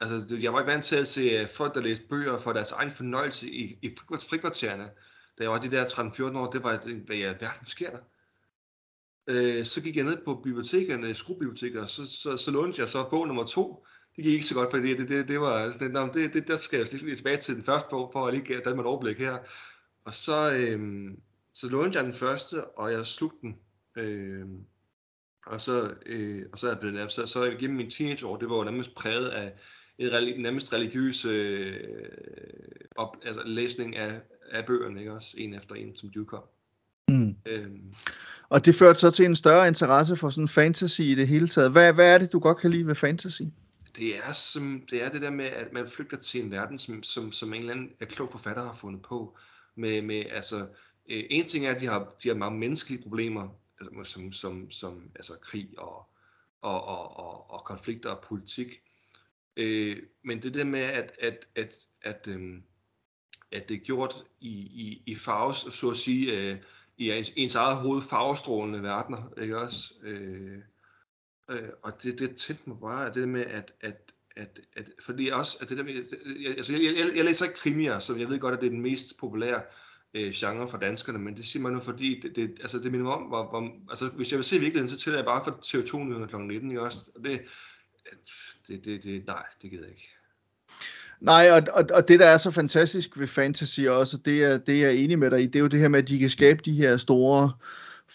Speaker 2: Altså, jeg var ikke vant til at se øh, folk, der læste bøger for deres egen fornøjelse i, i frikvartererne. Da jeg var de der 13-14 år, det var, hvad i verden sker der? Øh, så gik jeg ned på bibliotekerne, skolebiblioteker, og så, så, så lånte jeg så bog nummer to, det gik ikke så godt, fordi det, det, det var sådan, det, det, der skal jeg lige tilbage til den første bog, for at lige danne mig et overblik her. Og så, øhm, så lånte jeg den første, og jeg slugte den. Øhm, og så, øh, og så, er det, så, så igennem min teenageår, det var jo nærmest præget af en nærmest religiøs øh, op, altså læsning af, af bøgerne, ikke også? En efter en, som du kom.
Speaker 1: Mm. Øhm. Og det førte så til en større interesse for sådan fantasy i det hele taget. Hvad, hvad er det, du godt kan lide ved fantasy?
Speaker 2: det er, som, det er det der med, at man flygter til en verden, som, som, som en eller anden er klog forfatter har fundet på. Med, med, altså, øh, en ting er, at de har, de har mange menneskelige problemer, altså, som, som, som altså, krig og, og, og, og, og konflikter og politik. Øh, men det der med, at, at, at, at, øh, at det er gjort i, i, i farves, så at sige, øh, i ens, ens eget hoved farvestrålende verdener, ikke også? Øh, Øh, og det, det tændte mig bare, det med, at, at, at, at fordi også, at det der med, jeg, altså jeg, jeg, jeg læser ikke krimier, så jeg ved godt, at det er den mest populære øh, genre for danskerne, men det siger man nu, fordi det, det, altså det minder om, hvor, hvor, altså hvis jeg vil se virkeligheden, så tæller jeg bare for TV2 kl. 19, ikke også? Og det, det, det, det, nej, det gider jeg ikke.
Speaker 1: Nej, og, og, og det der er så fantastisk ved fantasy også, det er, det er jeg enig med dig i, det er jo det her med, at de kan skabe de her store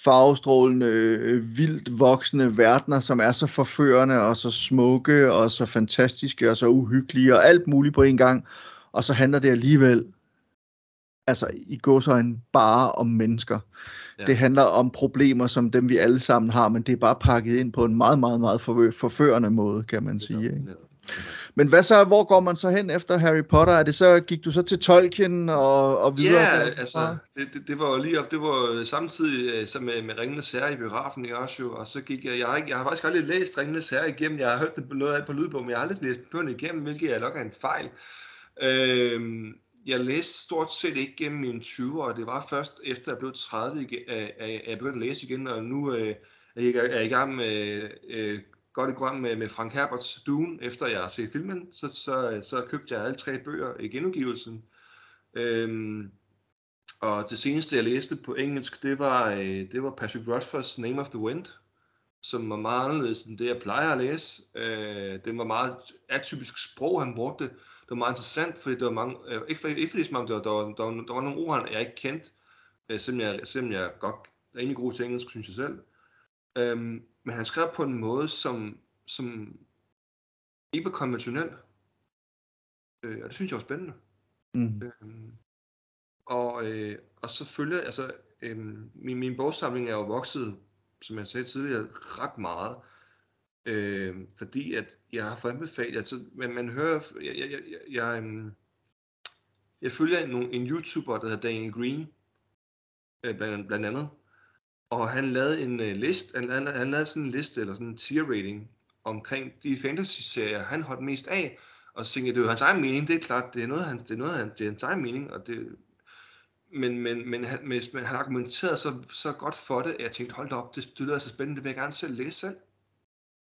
Speaker 1: farvestrålende, øh, vildt voksne verdener, som er så forførende og så smukke og så fantastiske og så uhyggelige og alt muligt på en gang. Og så handler det alligevel, altså i godsøjne, bare om mennesker. Ja. Det handler om problemer, som dem vi alle sammen har, men det er bare pakket ind på en meget, meget, meget forførende måde, kan man sige. Ikke? Ja. Men hvad så, hvor går man så hen efter Harry Potter? Er det så, gik du så til Tolkien og, og videre?
Speaker 2: Ja, yeah, altså, det, det, det, var lige op, det var samtidig øh, som med, med Ringenes Herre i biografen i Osho, og så gik jeg, jeg har, ikke, jeg har faktisk aldrig læst Ringenes Herre igennem, jeg har hørt det noget af på lydbog, men jeg har aldrig læst bøgerne igennem, hvilket er nok er en fejl. Øhm, jeg læste stort set ikke gennem mine 20'er, og det var først efter jeg blev 30, at jeg begyndte at læse igen, og nu øh, er jeg i gang med øh, godt i grøn med, med Frank Herberts Dune, efter jeg har set filmen, så, så, så købte jeg alle tre bøger i genudgivelsen. Øhm, og det seneste, jeg læste på engelsk, det var, øh, det var Patrick Rothfuss Name of the Wind, som var meget anderledes end det, jeg plejer at læse. Øh, det var meget atypisk sprog, han brugte. Det var meget interessant, fordi der var mange, øh, ikke, for, ikke fordi der, var, der, var, der, var, der var nogle ord, jeg ikke kendte, øh, selvom jeg, selvom jeg godt er rimelig god til engelsk, synes jeg selv. Øhm, men han skrev på en måde, som, som ikke var konventionel. Øh, og det synes jeg var spændende. Mm. Øhm, og, øh, og så følger, altså, øh, min, min bogsamling er jo vokset, som jeg sagde tidligere, ret meget. Øh, fordi at jeg har fået anbefalet, altså, man, man hører, jeg, jeg, jeg, jeg, øh, jeg følger en, en YouTuber, der hedder Daniel Green, øh, blandt, blandt andet, og han lavede en uh, list, han, han, han lavede sådan en liste, eller sådan en tier rating, omkring de fantasy-serier, han holdt mest af, og så tænkte jeg, det er jo hans egen mening, det er klart, det er noget, han, det er noget, han, det er hans egen mening, og det, men, men, men, han, men, men han argumenterede så, så godt for det, at jeg tænkte, hold da op, det, det lyder så spændende, det vil jeg gerne selv læse selv.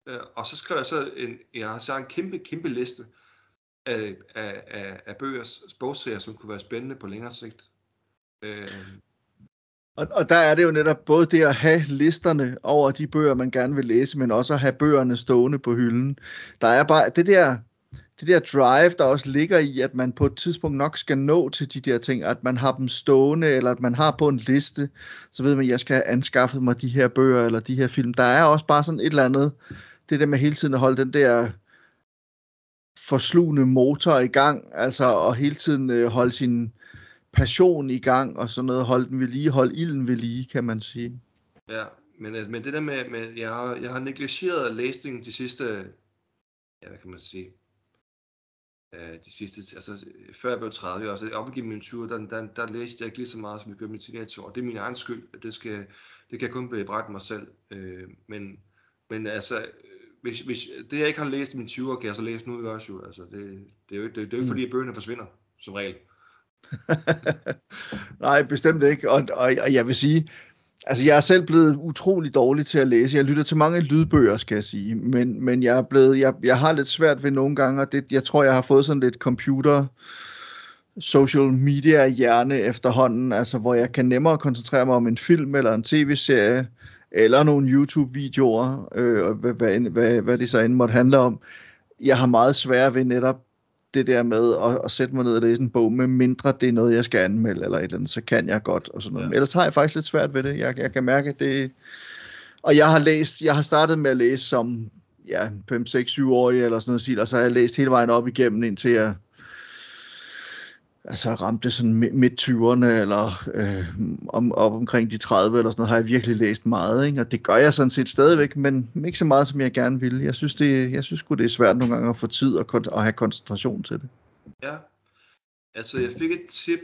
Speaker 2: Uh, og så skrev jeg så en, jeg har så en kæmpe, kæmpe liste af, af, af, af bøgers bogserier, som kunne være spændende på længere sigt. Uh,
Speaker 1: og, og der er det jo netop både det at have listerne over de bøger, man gerne vil læse, men også at have bøgerne stående på hylden. Der er bare det der, det der drive, der også ligger i, at man på et tidspunkt nok skal nå til de der ting, at man har dem stående, eller at man har på en liste, så ved man, at jeg skal have anskaffet mig de her bøger, eller de her film. Der er også bare sådan et eller andet, det der med hele tiden at holde den der forslugende motor i gang, altså og hele tiden øh, holde sin, passion i gang, og sådan noget, holde den ved lige, holde ilden ved lige, kan man sige.
Speaker 2: Ja, men, øh, men det der med, med jeg, har, jeg har negligeret læsning de sidste, ja, hvad kan man sige, de sidste, altså før jeg blev 30, også op igennem min 20, der, der, der læste jeg ikke lige så meget, som jeg gjorde min teenageår. Det er min egen skyld, det, skal, det kan jeg kun bebrejde mig selv. Øh, men, men altså, hvis, hvis, det jeg ikke har læst i mine 20'er, kan jeg så læse nu også jo. Altså, det, det er jo det, det er jo ikke mm. fordi, at bøgerne forsvinder, som regel.
Speaker 1: Nej, bestemt ikke. Og, og, og jeg vil sige, altså jeg er selv blevet utrolig dårlig til at læse. Jeg lytter til mange lydbøger, skal jeg sige. Men, men jeg er blevet, jeg, jeg har lidt svært ved nogle gange, og det, jeg tror, jeg har fået sådan lidt computer social media hjerne efterhånden, altså hvor jeg kan nemmere koncentrere mig om en film eller en tv-serie, eller nogle YouTube-videoer, øh, hvad, hvad, hvad, hvad det så end måtte handle om. Jeg har meget svært ved netop det der med at, at sætte mig ned og læse en bog, med mindre det er noget, jeg skal anmelde eller et eller andet, så kan jeg godt. Og sådan noget. Ja. Men ellers har jeg faktisk lidt svært ved det. Jeg, jeg kan mærke, at det... Og jeg har læst, jeg har startet med at læse som ja, 5, 6, 7 år eller sådan noget, og så har jeg læst hele vejen op igennem, indtil jeg altså ramte sådan midt 20'erne eller øh, om, op omkring de 30 eller sådan noget, har jeg virkelig læst meget, ikke? og det gør jeg sådan set stadigvæk, men ikke så meget, som jeg gerne ville. Jeg synes, det, jeg synes det er svært nogle gange at få tid og, og have koncentration til det.
Speaker 2: Ja, altså jeg fik et tip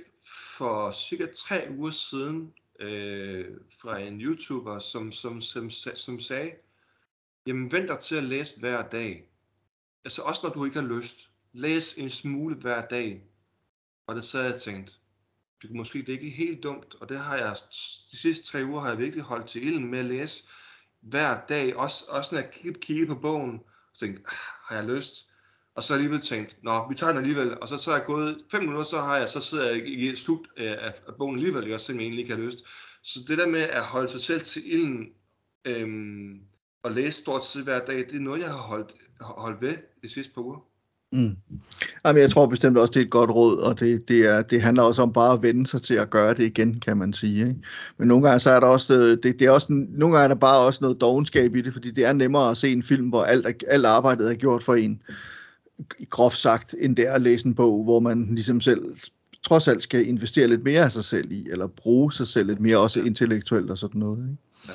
Speaker 2: for cirka tre uger siden øh, fra en YouTuber, som, som, som, som sagde, jamen vent dig til at læse hver dag. Altså også når du ikke har lyst. Læs en smule hver dag og det sad jeg tænkt, det er måske det ikke helt dumt, og det har jeg, de sidste tre uger har jeg virkelig holdt til ilden med at læse hver dag, også, også når jeg kiggede, på bogen, og tænkte, ah, har jeg lyst? Og så alligevel tænkt, nå, vi tager den alligevel, og så, så er jeg gået fem minutter, så har jeg, så sidder jeg i slut af, af bogen alligevel, jeg simpelthen egentlig ikke har lyst. Så det der med at holde sig selv til ilden, øhm, og læse stort set hver dag, det er noget, jeg har holdt, holdt ved de sidste par uger.
Speaker 1: Mm. Jamen, jeg tror bestemt også, det er et godt råd, og det, det, er, det handler også om bare at vende sig til at gøre det igen, kan man sige. Ikke? Men nogle gange så er der også, øh, det, det er også, nogle gange er der bare også noget dogenskab i det, fordi det er nemmere at se en film, hvor alt, alt arbejdet er gjort for en, groft sagt, end det er at læse en bog, hvor man ligesom selv trods alt skal investere lidt mere af sig selv i, eller bruge sig selv lidt mere, også intellektuelt og sådan noget. Ikke? Ja.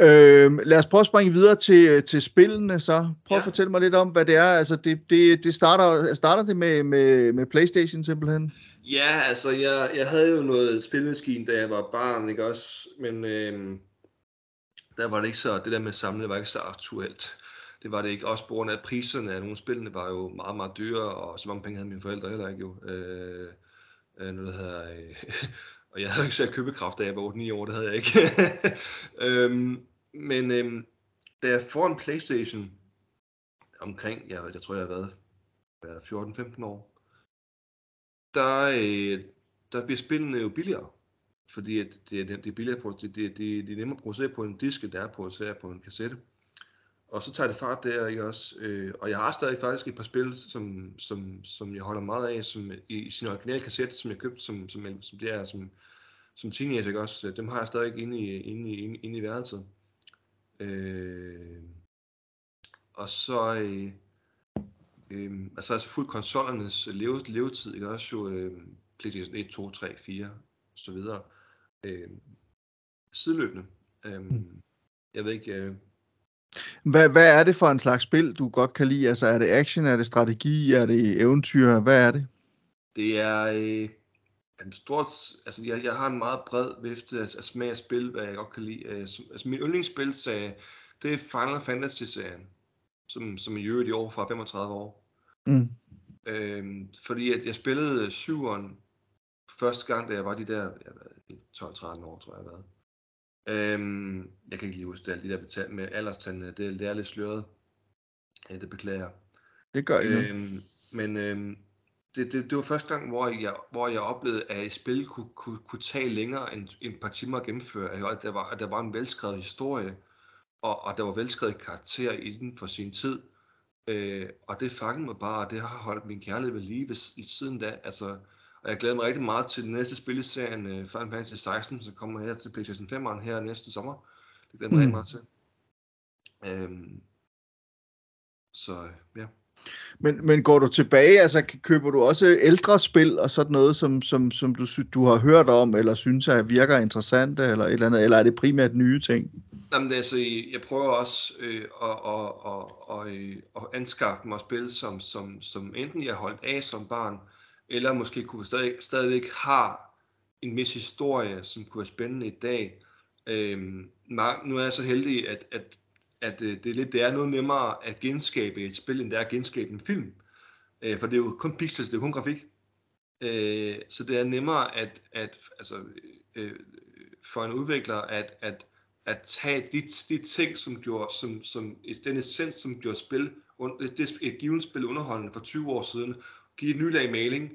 Speaker 1: Øh, lad os prøve at springe videre til, til spillene så. Prøv ja. at fortælle mig lidt om, hvad det er. Altså, det, det, det starter, starter det med, med, med Playstation simpelthen?
Speaker 2: Ja, altså, jeg, jeg havde jo noget spilmaskine, da jeg var barn, ikke også? Men øh, der var det ikke så, det der med samle var ikke så aktuelt. Det var det ikke. Også på grund af priserne af nogle af spillene var jo meget, meget dyre, og så mange penge havde mine forældre heller ikke jo. Øh, øh, noget der hedder, øh, og jeg havde ikke selv købekraft, da jeg var 8-9 år, det havde jeg ikke. øhm, men øhm, da jeg får en Playstation omkring, jeg, jeg tror jeg har været 14-15 år, der, øh, der bliver spillene jo billigere. Fordi at det, det, det er billigere på, det, det, det, det er nemmere at producere på en disk, end det er at producere på en kassette. Og så tager det fart der, ikke også? Øh, og jeg har stadig faktisk et par spil, som, som, som jeg holder meget af, som i, i sin originale kassette, som jeg købte som, som, som, det er, som, som teenager, ikke også? Dem har jeg stadig inde i, inde i, inde, inde i værelset. Øh, og så, øh, øh, altså, altså fuldt konsollernes leve, levetid, ikke også? Jo, øh, PlayStation 1, 2, 3, 4, og så videre. Øh, sideløbende. Øhm,
Speaker 1: Mm.
Speaker 2: Jeg ved ikke, øh,
Speaker 1: Hvad, hvad er det for en slags spil, du godt kan lide? Altså, er det action, er det strategi, er det eventyr? Hvad er det?
Speaker 2: det er øh, en stort, altså jeg, jeg har en meget bred vifte af, af smag af spil, hvad jeg godt kan lide. Øh, altså min yndlingsspil, serie, det er Final Fantasy-serien, som, som i øvrigt i år fra 35 år.
Speaker 1: Mm.
Speaker 2: Øhm, fordi at jeg spillede syveren første gang, da jeg var de der jeg ved, 12-13 år, tror jeg, jeg været. Øhm, jeg kan ikke lige huske det, alt de der betalt med alderstandene, det, det er lidt sløret. Ja, det beklager jeg.
Speaker 1: Det gør ikke noget.
Speaker 2: Øhm, men øhm, det, det, det var første gang, hvor jeg, hvor jeg oplevede, at et spil kunne, kunne, kunne tage længere end, end et par timer at gennemføre. At der var, at der var en velskrevet historie, og, og der var velskrevet karakter i den for sin tid. Øh, og det fangede mig bare, og det har holdt min kærlighed ved lige ved, siden da. Altså, og jeg glæder mig rigtig meget til den næste spil i serien, uh, Final Fantasy 16, som kommer her til PlayStation 5'eren her næste sommer. Det glæder mig
Speaker 1: Mm.
Speaker 2: rigtig meget til. Øhm, så ja.
Speaker 1: Men, men går du tilbage, altså køber du også ældre spil og sådan noget, som, som, som du, du har hørt om, eller synes at virker interessante, eller et eller andet, eller er det primært nye ting?
Speaker 2: Jamen, det altså, jeg prøver også øh, at, at, at, at, øh, at anskaffe mig spil, som, som, som enten jeg holdt af som barn, eller måske kunne stadig, stadigvæk har en vis historie, som kunne være spændende i dag. Øhm, nu er jeg så heldig, at, at, at øh, det, er lidt, det er noget nemmere at genskabe et spil, end det er at genskabe en film. Øh, for det er jo kun pixels, det er jo kun grafik. Øh, så det er nemmere at, at altså, øh, for en udvikler at, at, at tage de, de ting, som gjorde, som, som, den essens, som gjorde spil, det, det, et givet spil underholdende for 20 år siden, give et nyt lag maling,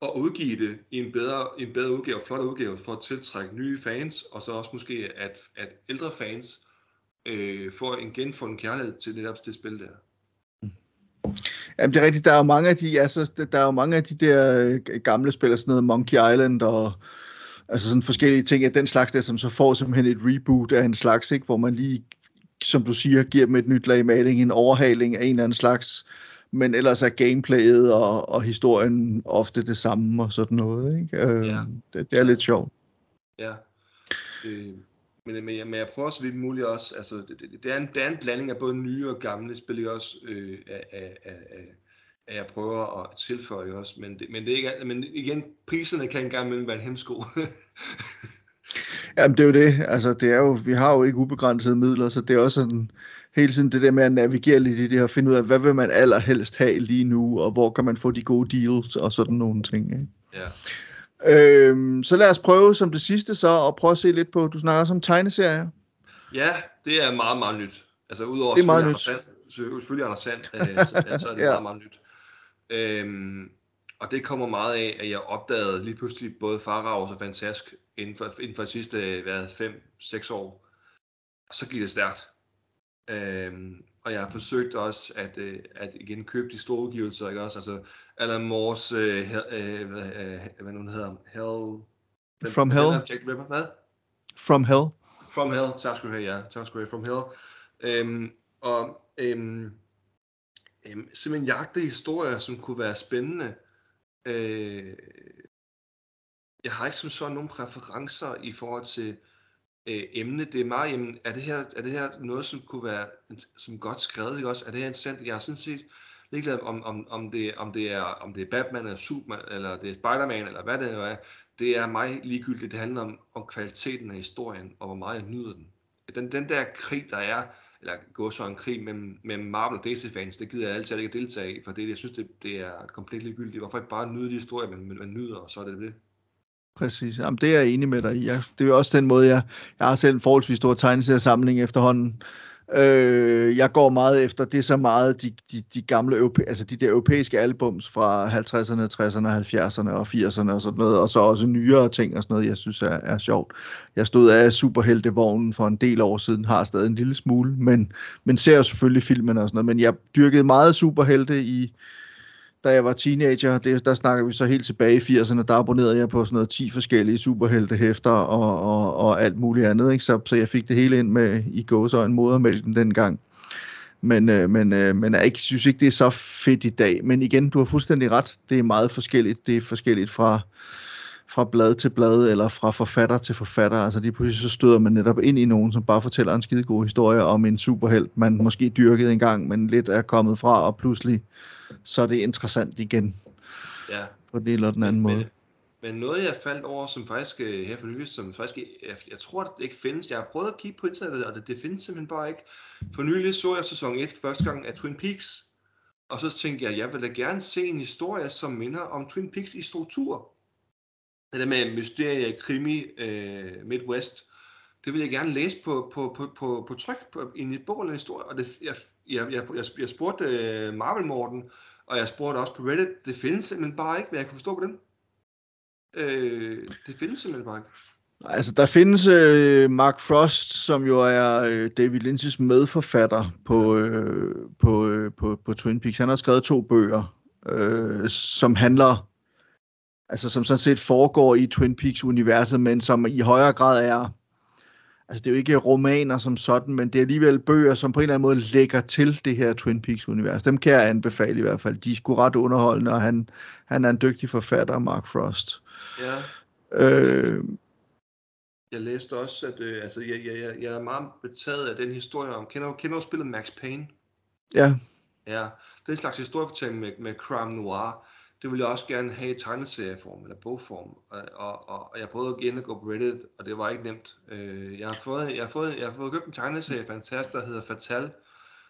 Speaker 2: og udgive det i en bedre, en bedre udgave, flot udgave, for at tiltrække nye fans, og så også måske, at, at ældre fans øh, får en genfundet kærlighed til netop det spil der.
Speaker 1: Jamen det er rigtigt, der er jo mange af de, altså, der er jo mange af de der øh, gamle spil, sådan noget Monkey Island og altså sådan forskellige ting af den slags der, som så får simpelthen et reboot af en slags, ikke? hvor man lige, som du siger, giver dem et nyt lag maling, en overhaling af en eller anden slags, men ellers er gameplayet og, og historien ofte det samme og sådan noget, ikke? Øh,
Speaker 2: Ja.
Speaker 1: det, det er lidt sjovt.
Speaker 2: Ja. Øh, men, men, jeg, men jeg prøver så vidt muligt også, altså det, det, det, er en, det er en blanding af både nye og gamle spil, ikke også, øh, af, af, af, af, jeg prøver at tilføje også, men det, men det er ikke, men igen, priserne kan engang imellem være en hemsko.
Speaker 1: Jamen det er jo det, altså det er jo, vi har jo ikke ubegrænsede midler, så det er også sådan, hele tiden det der med at navigere lidt i det her, finde ud af, hvad vil man allerhelst have lige nu, og hvor kan man få de gode deals, og sådan nogle ting, ikke?
Speaker 2: ja.
Speaker 1: Øhm, så lad os prøve som det sidste så, at prøve at se lidt på, du snakker også om tegneserier.
Speaker 2: ja, det er meget, meget nyt. Altså udover
Speaker 1: Det er meget
Speaker 2: selvfølgelig Anders Sand, selvfølgelig Anders Sand, øh, så, ja, så er det
Speaker 1: Ja.
Speaker 2: meget, meget nyt. Øhm, og det kommer meget af, at jeg opdagede lige pludselig både Faraos og Fantask inden for, inden for de sidste 5-6 år. Så gik det stærkt. Øhm, og jeg har forsøgt også at, øh, at igen købe de store udgivelser, ikke også? Altså Alan Moores, øh, hel, øh, hvad, øh, hvad nu hedder, Hell... den-
Speaker 1: From Hell?
Speaker 2: Jack Ripper, hvad?
Speaker 1: From Hell.
Speaker 2: From Hell, tak skal du have, ja. Tak skal du have, From Hell. Øhm, og øhm, øhm, simpelthen jagte historier, som kunne være spændende. Øh, jeg har ikke som sådan nogle præferencer i forhold til øh, emne. Det er meget, jamen, er det, her, er det her noget, som kunne være som godt skrevet, ikke også? Er det her interessant? Jeg er sådan set ligeglad om, om, om, det, om, det er, om det er Batman, eller Superman, eller det er Spider-Man, eller hvad det nu er. Det er mig ligegyldigt. Det handler om, om kvaliteten af historien, og hvor meget jeg nyder den. Den, den der krig, der er, eller gå så en krig mellem, mellem Marvel og DC-fans, det gider jeg altid ikke at deltage i, for det, jeg synes, det, det er komplet ligegyldigt. Hvorfor ikke bare nyde de historier, man, man, man nyder, og så er det det.
Speaker 1: Præcis. Jamen, det er jeg enig med dig i. Jeg, det er jo også den måde, jeg, jeg har selv en forholdsvis stor tegneseriesamling efterhånden. Øh, jeg går meget efter, det er så meget de, de, de gamle, europæ, altså de der europæiske albums fra 50'erne, 60'erne, 70'erne og 80'erne og sådan noget, og så også nyere ting og sådan noget, jeg synes er, er sjovt. Jeg stod af superheltevognen for en del år siden, har stadig en lille smule, men, men ser jo selvfølgelig filmen og sådan noget, men jeg dyrkede meget superhelte i, da jeg var teenager, det, der snakker vi så helt tilbage i 80'erne, der abonnerede jeg på sådan noget 10 forskellige superheltehæfter og, og, og alt muligt andet, ikke? Så, så jeg fik det hele ind med i gåsøjne modermælken dengang. Men, øh, men, øh, men jeg ikke, synes ikke, det er så fedt i dag. Men igen, du har fuldstændig ret. Det er meget forskelligt. Det er forskelligt fra, fra blad til blad, eller fra forfatter til forfatter. Altså lige pludselig så støder man netop ind i nogen, som bare fortæller en skide god historie om en superhelt, man måske dyrkede engang, men lidt er kommet fra, og pludselig så er det interessant igen.
Speaker 2: Ja.
Speaker 1: På den eller den anden
Speaker 2: men,
Speaker 1: måde.
Speaker 2: Men noget jeg faldt over, som faktisk øh, her for nylig, som faktisk, jeg, jeg tror det ikke findes, jeg har prøvet at kigge på internettet, og det, det findes simpelthen bare ikke. For nylig så jeg sæson 1 første gang af Twin Peaks, og så tænkte jeg, jeg vil da gerne se en historie, som minder om Twin Peaks i struktur. Det der med mysterie, krimi, uh, Midwest, det vil jeg gerne læse på, på, på, på, på tryk på, i et bog eller en historie. Og det, jeg, jeg, jeg, jeg, jeg spurgte uh, Marvel Morten, og jeg spurgte også på Reddit, det findes simpelthen bare ikke, hvad jeg kan forstå på dem. Øh, det findes simpelthen bare ikke.
Speaker 1: Altså, der findes øh, Mark Frost, som jo er øh, David Lynch's medforfatter på, øh, på, øh, på, på Twin Peaks. Han har skrevet to bøger, øh, som handler, altså som sådan set foregår i Twin Peaks-universet, men som i højere grad er, altså det er jo ikke romaner som sådan, men det er alligevel bøger, som på en eller anden måde lægger til det her Twin Peaks-univers. Dem kan jeg anbefale i hvert fald. De er sgu ret underholdende, og han, han er en dygtig forfatter, Mark Frost.
Speaker 2: Ja.
Speaker 1: Øh,
Speaker 2: Jeg læste også, at øh, altså, jeg, jeg, jeg, jeg er meget betaget af den historie om, kender, kender du spillet Max Payne?
Speaker 1: ja,
Speaker 2: Ja, det er en slags historiefortælling med, med crime noir. Det vil jeg også gerne have i tegneserieform eller bogform. Og, og, og, og jeg prøvede igen at gå på Reddit, og det var ikke nemt. Øh, jeg har fået, jeg har fået, jeg har fået købt en tegneserie fantastisk, der hedder Fatal,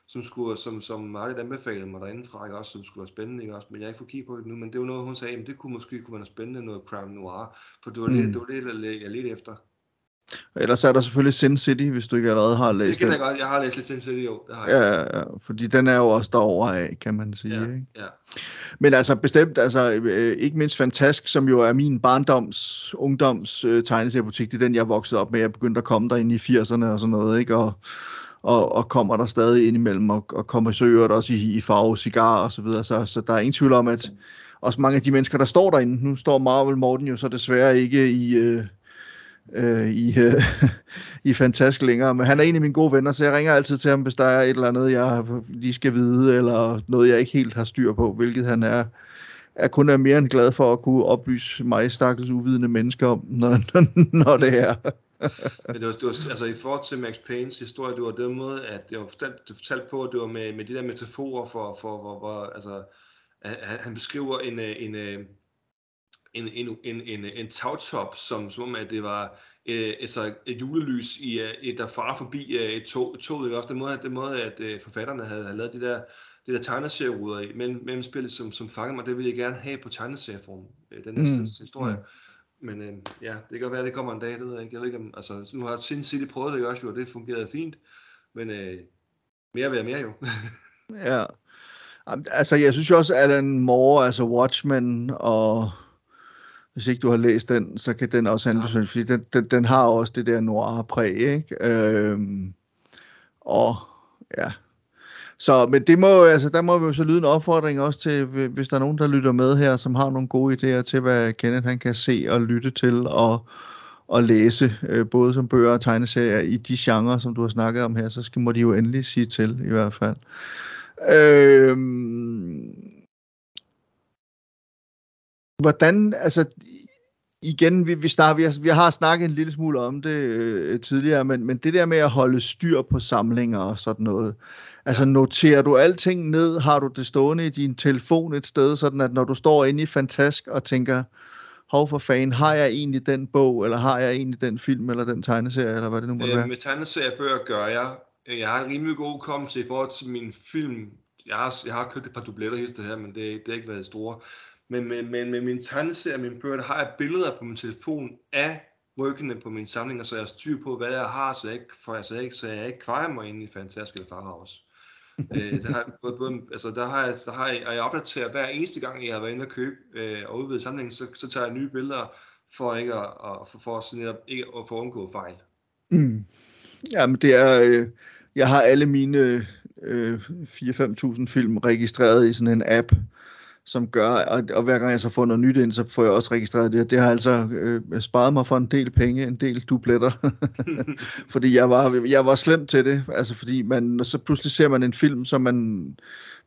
Speaker 2: som, skulle, som, som Marlit anbefalede mig derindefra, ikke også, som skulle være spændende, ikke også, men jeg har ikke fået kigge på det nu, men det var noget, hun sagde, men det kunne måske kunne være noget spændende, noget crime noir, for det var, mm. Det, det var det, jeg, jeg ledte efter.
Speaker 1: Ellers er der selvfølgelig Sin City, hvis du ikke allerede har
Speaker 2: Det
Speaker 1: læst
Speaker 2: kender
Speaker 1: den.
Speaker 2: jeg godt, jeg har læst lidt Sin City, jo, det har jeg.
Speaker 1: Ja, ja, ja, fordi den er jo også derovre af, kan man sige.
Speaker 2: ja,
Speaker 1: Ikke?
Speaker 2: ja.
Speaker 1: Men altså bestemt, altså øh, ikke mindst Fantask, som jo er min barndoms, ungdoms øh, tegneseriebutik, det er den, jeg voksede op med. Jeg begyndte at komme der ind i 80'erne og sådan noget, ikke? Og, og, og kommer der stadig ind imellem, og, og kommer så øvrigt også i, i farve, cigar og så videre. Så, så der er ingen tvivl om, at også mange af de mennesker, der står derinde, nu står Marvel Morten jo så desværre ikke i... Øh, øh, i, øh, i Fantask længere, men han er en af mine gode venner, så jeg ringer altid til ham, hvis der er et eller andet, jeg lige skal vide, eller noget, jeg ikke helt har styr på, hvilket han er, er kun er mere end glad for at kunne oplyse mig, stakkels uvidende mennesker om, når, når det er.
Speaker 2: Men det var, det var, altså i forhold til Max Paynes historie, det var den måde, at det var fortalt, det fortalt på, at det var med, med de der metaforer for, for hvor, hvor altså, han, han beskriver en, øh, en, øh, en, en, en, en, en tagtop, som, som om, at det var øh, altså et julelys, i, øh, et, der farer forbi øh, et tog, tog ikke også? Den måde, den måde at øh, forfatterne havde, havde lavet de der, de der tegneserieruder i mellem, mellem spillet, som, som fanger mig, det ville jeg gerne have på tegneserieform, øh, den her
Speaker 1: Mm.
Speaker 2: mm. historie. Men øh, ja, det kan godt være, at det kommer en dag, det ved jeg ikke. Jeg ved ikke om, altså, nu har Sin City prøvet det også, jo, og det fungerede fint. Men øh, mere vil jeg mere jo.
Speaker 1: Ja. Altså, jeg synes jo også, at Alan Moore, altså Watchmen, og hvis ikke du har læst den, så kan den også anbefales, fordi den, den, den har også det der noir-præg, ikke? Øhm, og ja. Så, men det må, altså, der må vi jo så lyde en opfordring også til, hvis der er nogen, der lytter med her, som har nogle gode idéer til, hvad Kenneth han kan se og lytte til og, og læse, øh, både som bøger og tegneserier i de genrer, som du har snakket om her, så skal, må de jo endelig sige til, i hvert fald. Øhm, hvordan, altså, igen, vi, vi, snart, vi, har, vi har snakket en lille smule om det øh, tidligere, men, men det der med at holde styr på samlinger og sådan noget, altså noterer du alting ned, har du det stående i din telefon et sted, sådan at når du står inde i Fantask og tænker, hov for fanden, har jeg egentlig den bog, eller har jeg egentlig den film, eller den tegneserie, eller hvad det nu måtte
Speaker 2: Øh,
Speaker 1: være?
Speaker 2: med tegneseriebøger gør jeg. Jeg har en rimelig god hukommelse i forhold til min film. Jeg har, jeg har købt et par dubletter hister her, men det, det har ikke været store. Men med, med, med min tegneserie og mine bøger, der har jeg billeder på min telefon af ryggene på mine samlinger, så jeg har styr på, hvad jeg har, så jeg ikke, for, så jeg ikke, så jeg ikke kvejer mig ind i Fantastisk eller Farhouse. øh, der har, både, både, altså, der har jeg, der har jeg, og jeg opdaterer hver eneste gang, jeg har været inde og købe øh, og udvide samlingen, så, så tager jeg nye billeder, for ikke at, at, for, for, sådan at, ikke at få undgå fejl.
Speaker 1: Mm. Jamen det er, øh, jeg har alle mine øh, 4-5.000 film registreret i sådan en app, som gør, og, og hver gang jeg så får noget nyt ind, så får jeg også registreret det. Det har altså øh, sparet mig for en del penge, en del dubletter, fordi jeg var, jeg var slem til det, altså fordi man, så pludselig ser man en film, som man,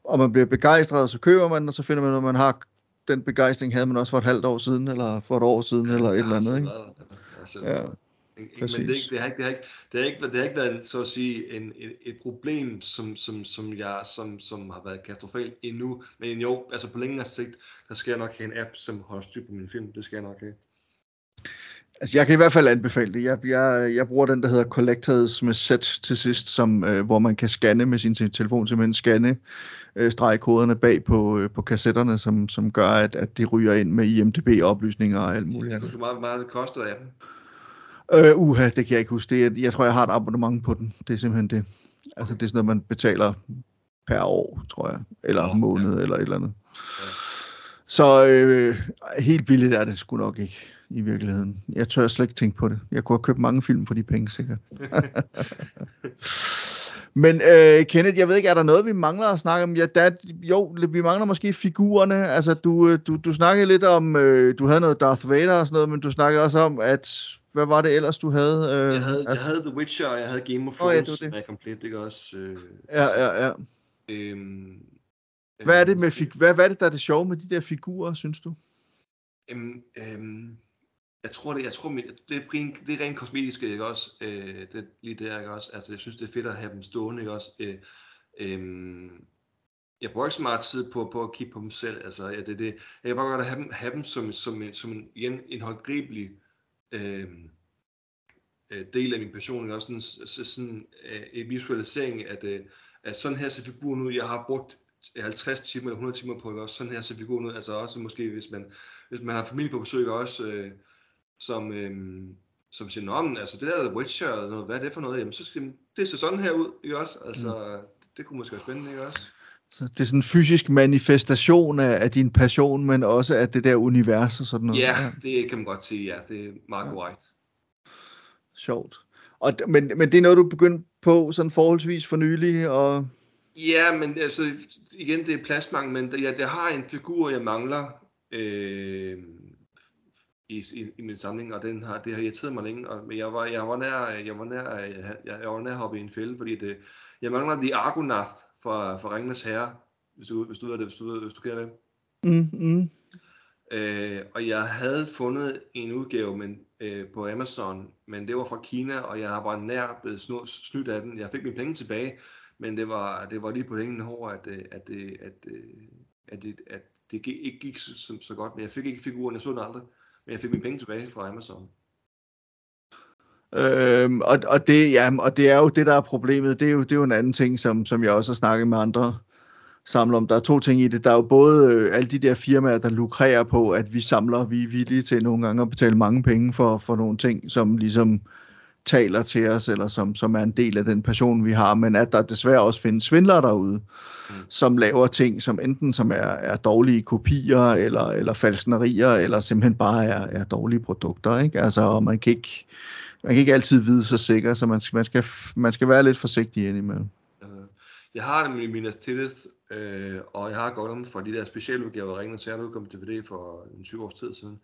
Speaker 1: og man bliver begejstret, og så køber man, og så finder man, at man har den begejstring havde man også for et halvt år siden, eller for et år siden, eller et eller andet, ikke?
Speaker 2: Ja, men det, ikke, det, har ikke, det, har ikke, det, har ikke, det har ikke været så at sige en, et, et problem, som, som, som, jeg, som, som har været katastrofalt endnu. Men jo, altså på længere sigt, der skal jeg nok have en app, som holder styr på min film. Det skal jeg nok have.
Speaker 1: Altså, jeg kan i hvert fald anbefale det. Jeg, jeg, jeg bruger den, der hedder Collectors med set til sidst, som, øh, hvor man kan scanne med sin telefon, simpelthen scanne øh, stregkoderne bag på, øh, på kassetterne, som, som gør, at, at de ryger ind med IMDB-oplysninger og alt muligt.
Speaker 2: Jeg meget, meget det koster af den.
Speaker 1: Øh, uha, det kan jeg ikke huske. Det er, jeg tror, jeg har et abonnement på den. Det er simpelthen det. Altså, det er sådan noget, man betaler per år, tror jeg. Eller oh, måned, ja. eller et eller andet. Ja. Så øh, helt billigt er det sgu nok ikke i virkeligheden. Jeg tør slet ikke tænke på det. Jeg kunne have købt mange film for de penge, sikkert. Men øh, Kenneth, jeg ved ikke, er der noget, vi mangler at snakke om? Ja, der, jo, vi mangler måske figurerne. Altså, du, øh, du, du snakkede lidt om, øh, du havde noget Darth Vader og sådan noget, men du snakkede også om, at, hvad var det ellers, du havde?
Speaker 2: Øh, jeg, havde altså... jeg havde The Witcher, og jeg havde Game of Thrones, oh, ja, det. med komplet, ikke også? Øh,
Speaker 1: ja, ja, ja. Øhm, hvad er det med fig- hvad, hvad er det, der er det sjove med de der figurer, synes du?
Speaker 2: Øhm, øhm, jeg tror det, jeg tror, det, er rent, det er rent kosmetisk, ikke også? Øh, det, lige der, ikke også? Altså, jeg synes, det er fedt at have dem stående, ikke også? Øh, øh, jeg bruger ikke så meget tid på, på at kigge på dem selv, altså, ja, det, det, jeg kan bare godt have dem, have dem som, som, som en, igen, en håndgribelig øh, øh, del af min passion, ikke også? Sådan, så, sådan øh, en visualisering, at, øh, at sådan her ser figuren ud, jeg har brugt 50 timer eller 100 timer på, ikke også? Sådan her ser figuren ud, altså også måske, hvis man, hvis man har familie på besøg, også, øh, som, øhm, som siger, Nå, men, altså det der The Witcher, eller noget, hvad er det for noget? Jamen, så skal det ser sådan her ud, ikke også? Altså, mm. det, det kunne måske være spændende, ikke også?
Speaker 1: Så det er sådan en fysisk manifestation af, af din passion, men også af det der univers og sådan noget.
Speaker 2: Ja, det kan man godt sige, ja. Det er Mark ja. White.
Speaker 1: Sjovt. Og, men, men det er noget, du begyndte på sådan forholdsvis for nylig, og...
Speaker 2: Ja, men altså, igen, det er pladsmangel, men jeg, jeg har en figur, jeg mangler, øh, i, i, i min samling, og den har, det har irriteret mig længe, og, men jeg var, jeg var nær, jeg var nær, jeg, jeg var nær at hoppe i en fælde, fordi det, jeg mangler The Argonath fra, fra Ringenes Herre, hvis du, hvis du ved det, hvis du, hvis du kender det.
Speaker 1: Mm, mm.
Speaker 2: Øh, og jeg havde fundet en udgave men, øh, på Amazon, men det var fra Kina, og jeg har bare nær blevet snydt af den. Jeg fik mine penge tilbage, men det var, det var lige på hængende hår, at, at, at, at, at, at, at det ikke gik så, så godt, men jeg fik ikke figuren, jeg så den aldrig men jeg fik mine penge tilbage fra Amazon.
Speaker 1: Øhm, og, og, det, ja, og det er jo det, der er problemet. Det er jo, det er jo en anden ting, som, som jeg også har snakket med andre samler om. Der er to ting i det. Der er jo både øh, alle de der firmaer, der lukrerer på, at vi samler, vi er villige til nogle gange at betale mange penge for, for nogle ting, som ligesom taler til os, eller som, som er en del af den passion, vi har, men at der desværre også findes svindlere derude, mm. som laver ting, som enten som er, er dårlige kopier, eller, eller falsknerier, eller simpelthen bare er, er dårlige produkter. Ikke? Altså, og man kan ikke, man kan ikke altid vide sig sikker, så man skal, man skal, man skal være lidt forsigtig indimellem.
Speaker 2: Øh, jeg har det med Minas Tirith, øh, og jeg har godt om fra de der specialudgaver, Ringen til, at udkom DVD for en 20 års tid siden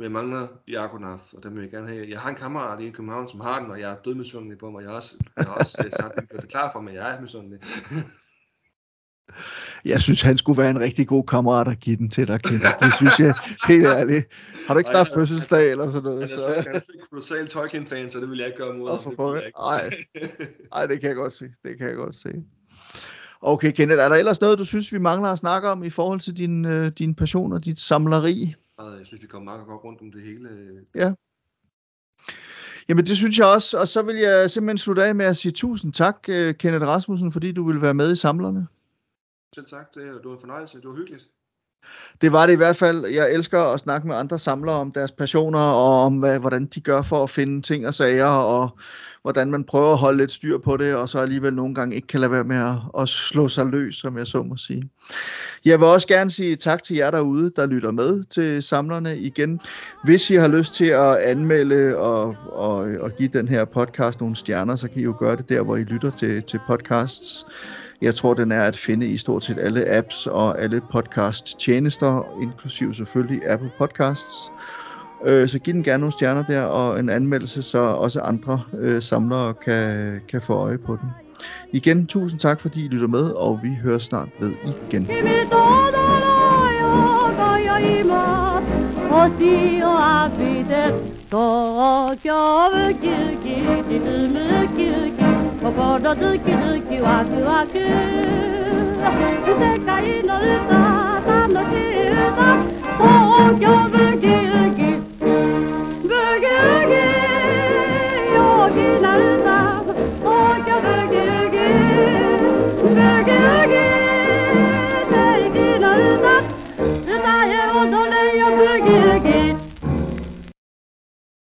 Speaker 2: men jeg mangler Diakonath, og dem vil jeg gerne have. Jeg har en kammerat i København, som har den, og jeg er dødmisundelig på mig. Jeg har også, jeg har også øh, sagt, at det er klar for mig, jeg er misundelig.
Speaker 1: Jeg synes, han skulle være en rigtig god kammerat at give den til dig, Kent. Det synes jeg helt ærligt. Har du ikke snart fødselsdag eller sådan noget?
Speaker 2: Er så, så... ganske kolossal Tolkien-fan, så det vil jeg ikke gøre mod ham.
Speaker 1: Nej, Ej, det kan jeg godt se. Det kan jeg godt se. Okay, Kenneth, er der ellers noget, du synes, vi mangler at snakke om i forhold til din, øh, din passion og dit samleri?
Speaker 2: Jeg synes, vi kommer meget godt rundt om det hele.
Speaker 1: Ja. Jamen det synes jeg også, og så vil jeg simpelthen slutte af med at sige tusind tak, øh, Kenneth Rasmussen, fordi du ville være med i Samlerne.
Speaker 2: Selv tak, det, var en fornøjelse, det var hyggeligt.
Speaker 1: Det var det i hvert fald. Jeg elsker at snakke med andre samlere om deres passioner, og om hvad, hvordan de gør for at finde ting og sager, og hvordan man prøver at holde lidt styr på det, og så alligevel nogle gange ikke kan lade være med at, at slå sig løs, som jeg så må sige. Jeg vil også gerne sige tak til jer derude, der lytter med til samlerne igen. Hvis I har lyst til at anmelde og, og, og give den her podcast nogle stjerner, så kan I jo gøre det der, hvor I lytter til, til podcasts. Jeg tror, den er at finde i stort set alle apps og alle podcast-tjenester, inklusive selvfølgelig Apple Podcasts. Øh, så giv den gerne nogle stjerner der og en anmeldelse, så også andre samlere kan, kan få øje på den. Igen, tusind tak, fordi I lytter med, og vi hører snart ved igen.
Speaker 3: Og. 心ズキズキワクワク。世界の歌楽しい歌。東京ブギウギ。ブギウギ陽気な歌。東京ブギウギ。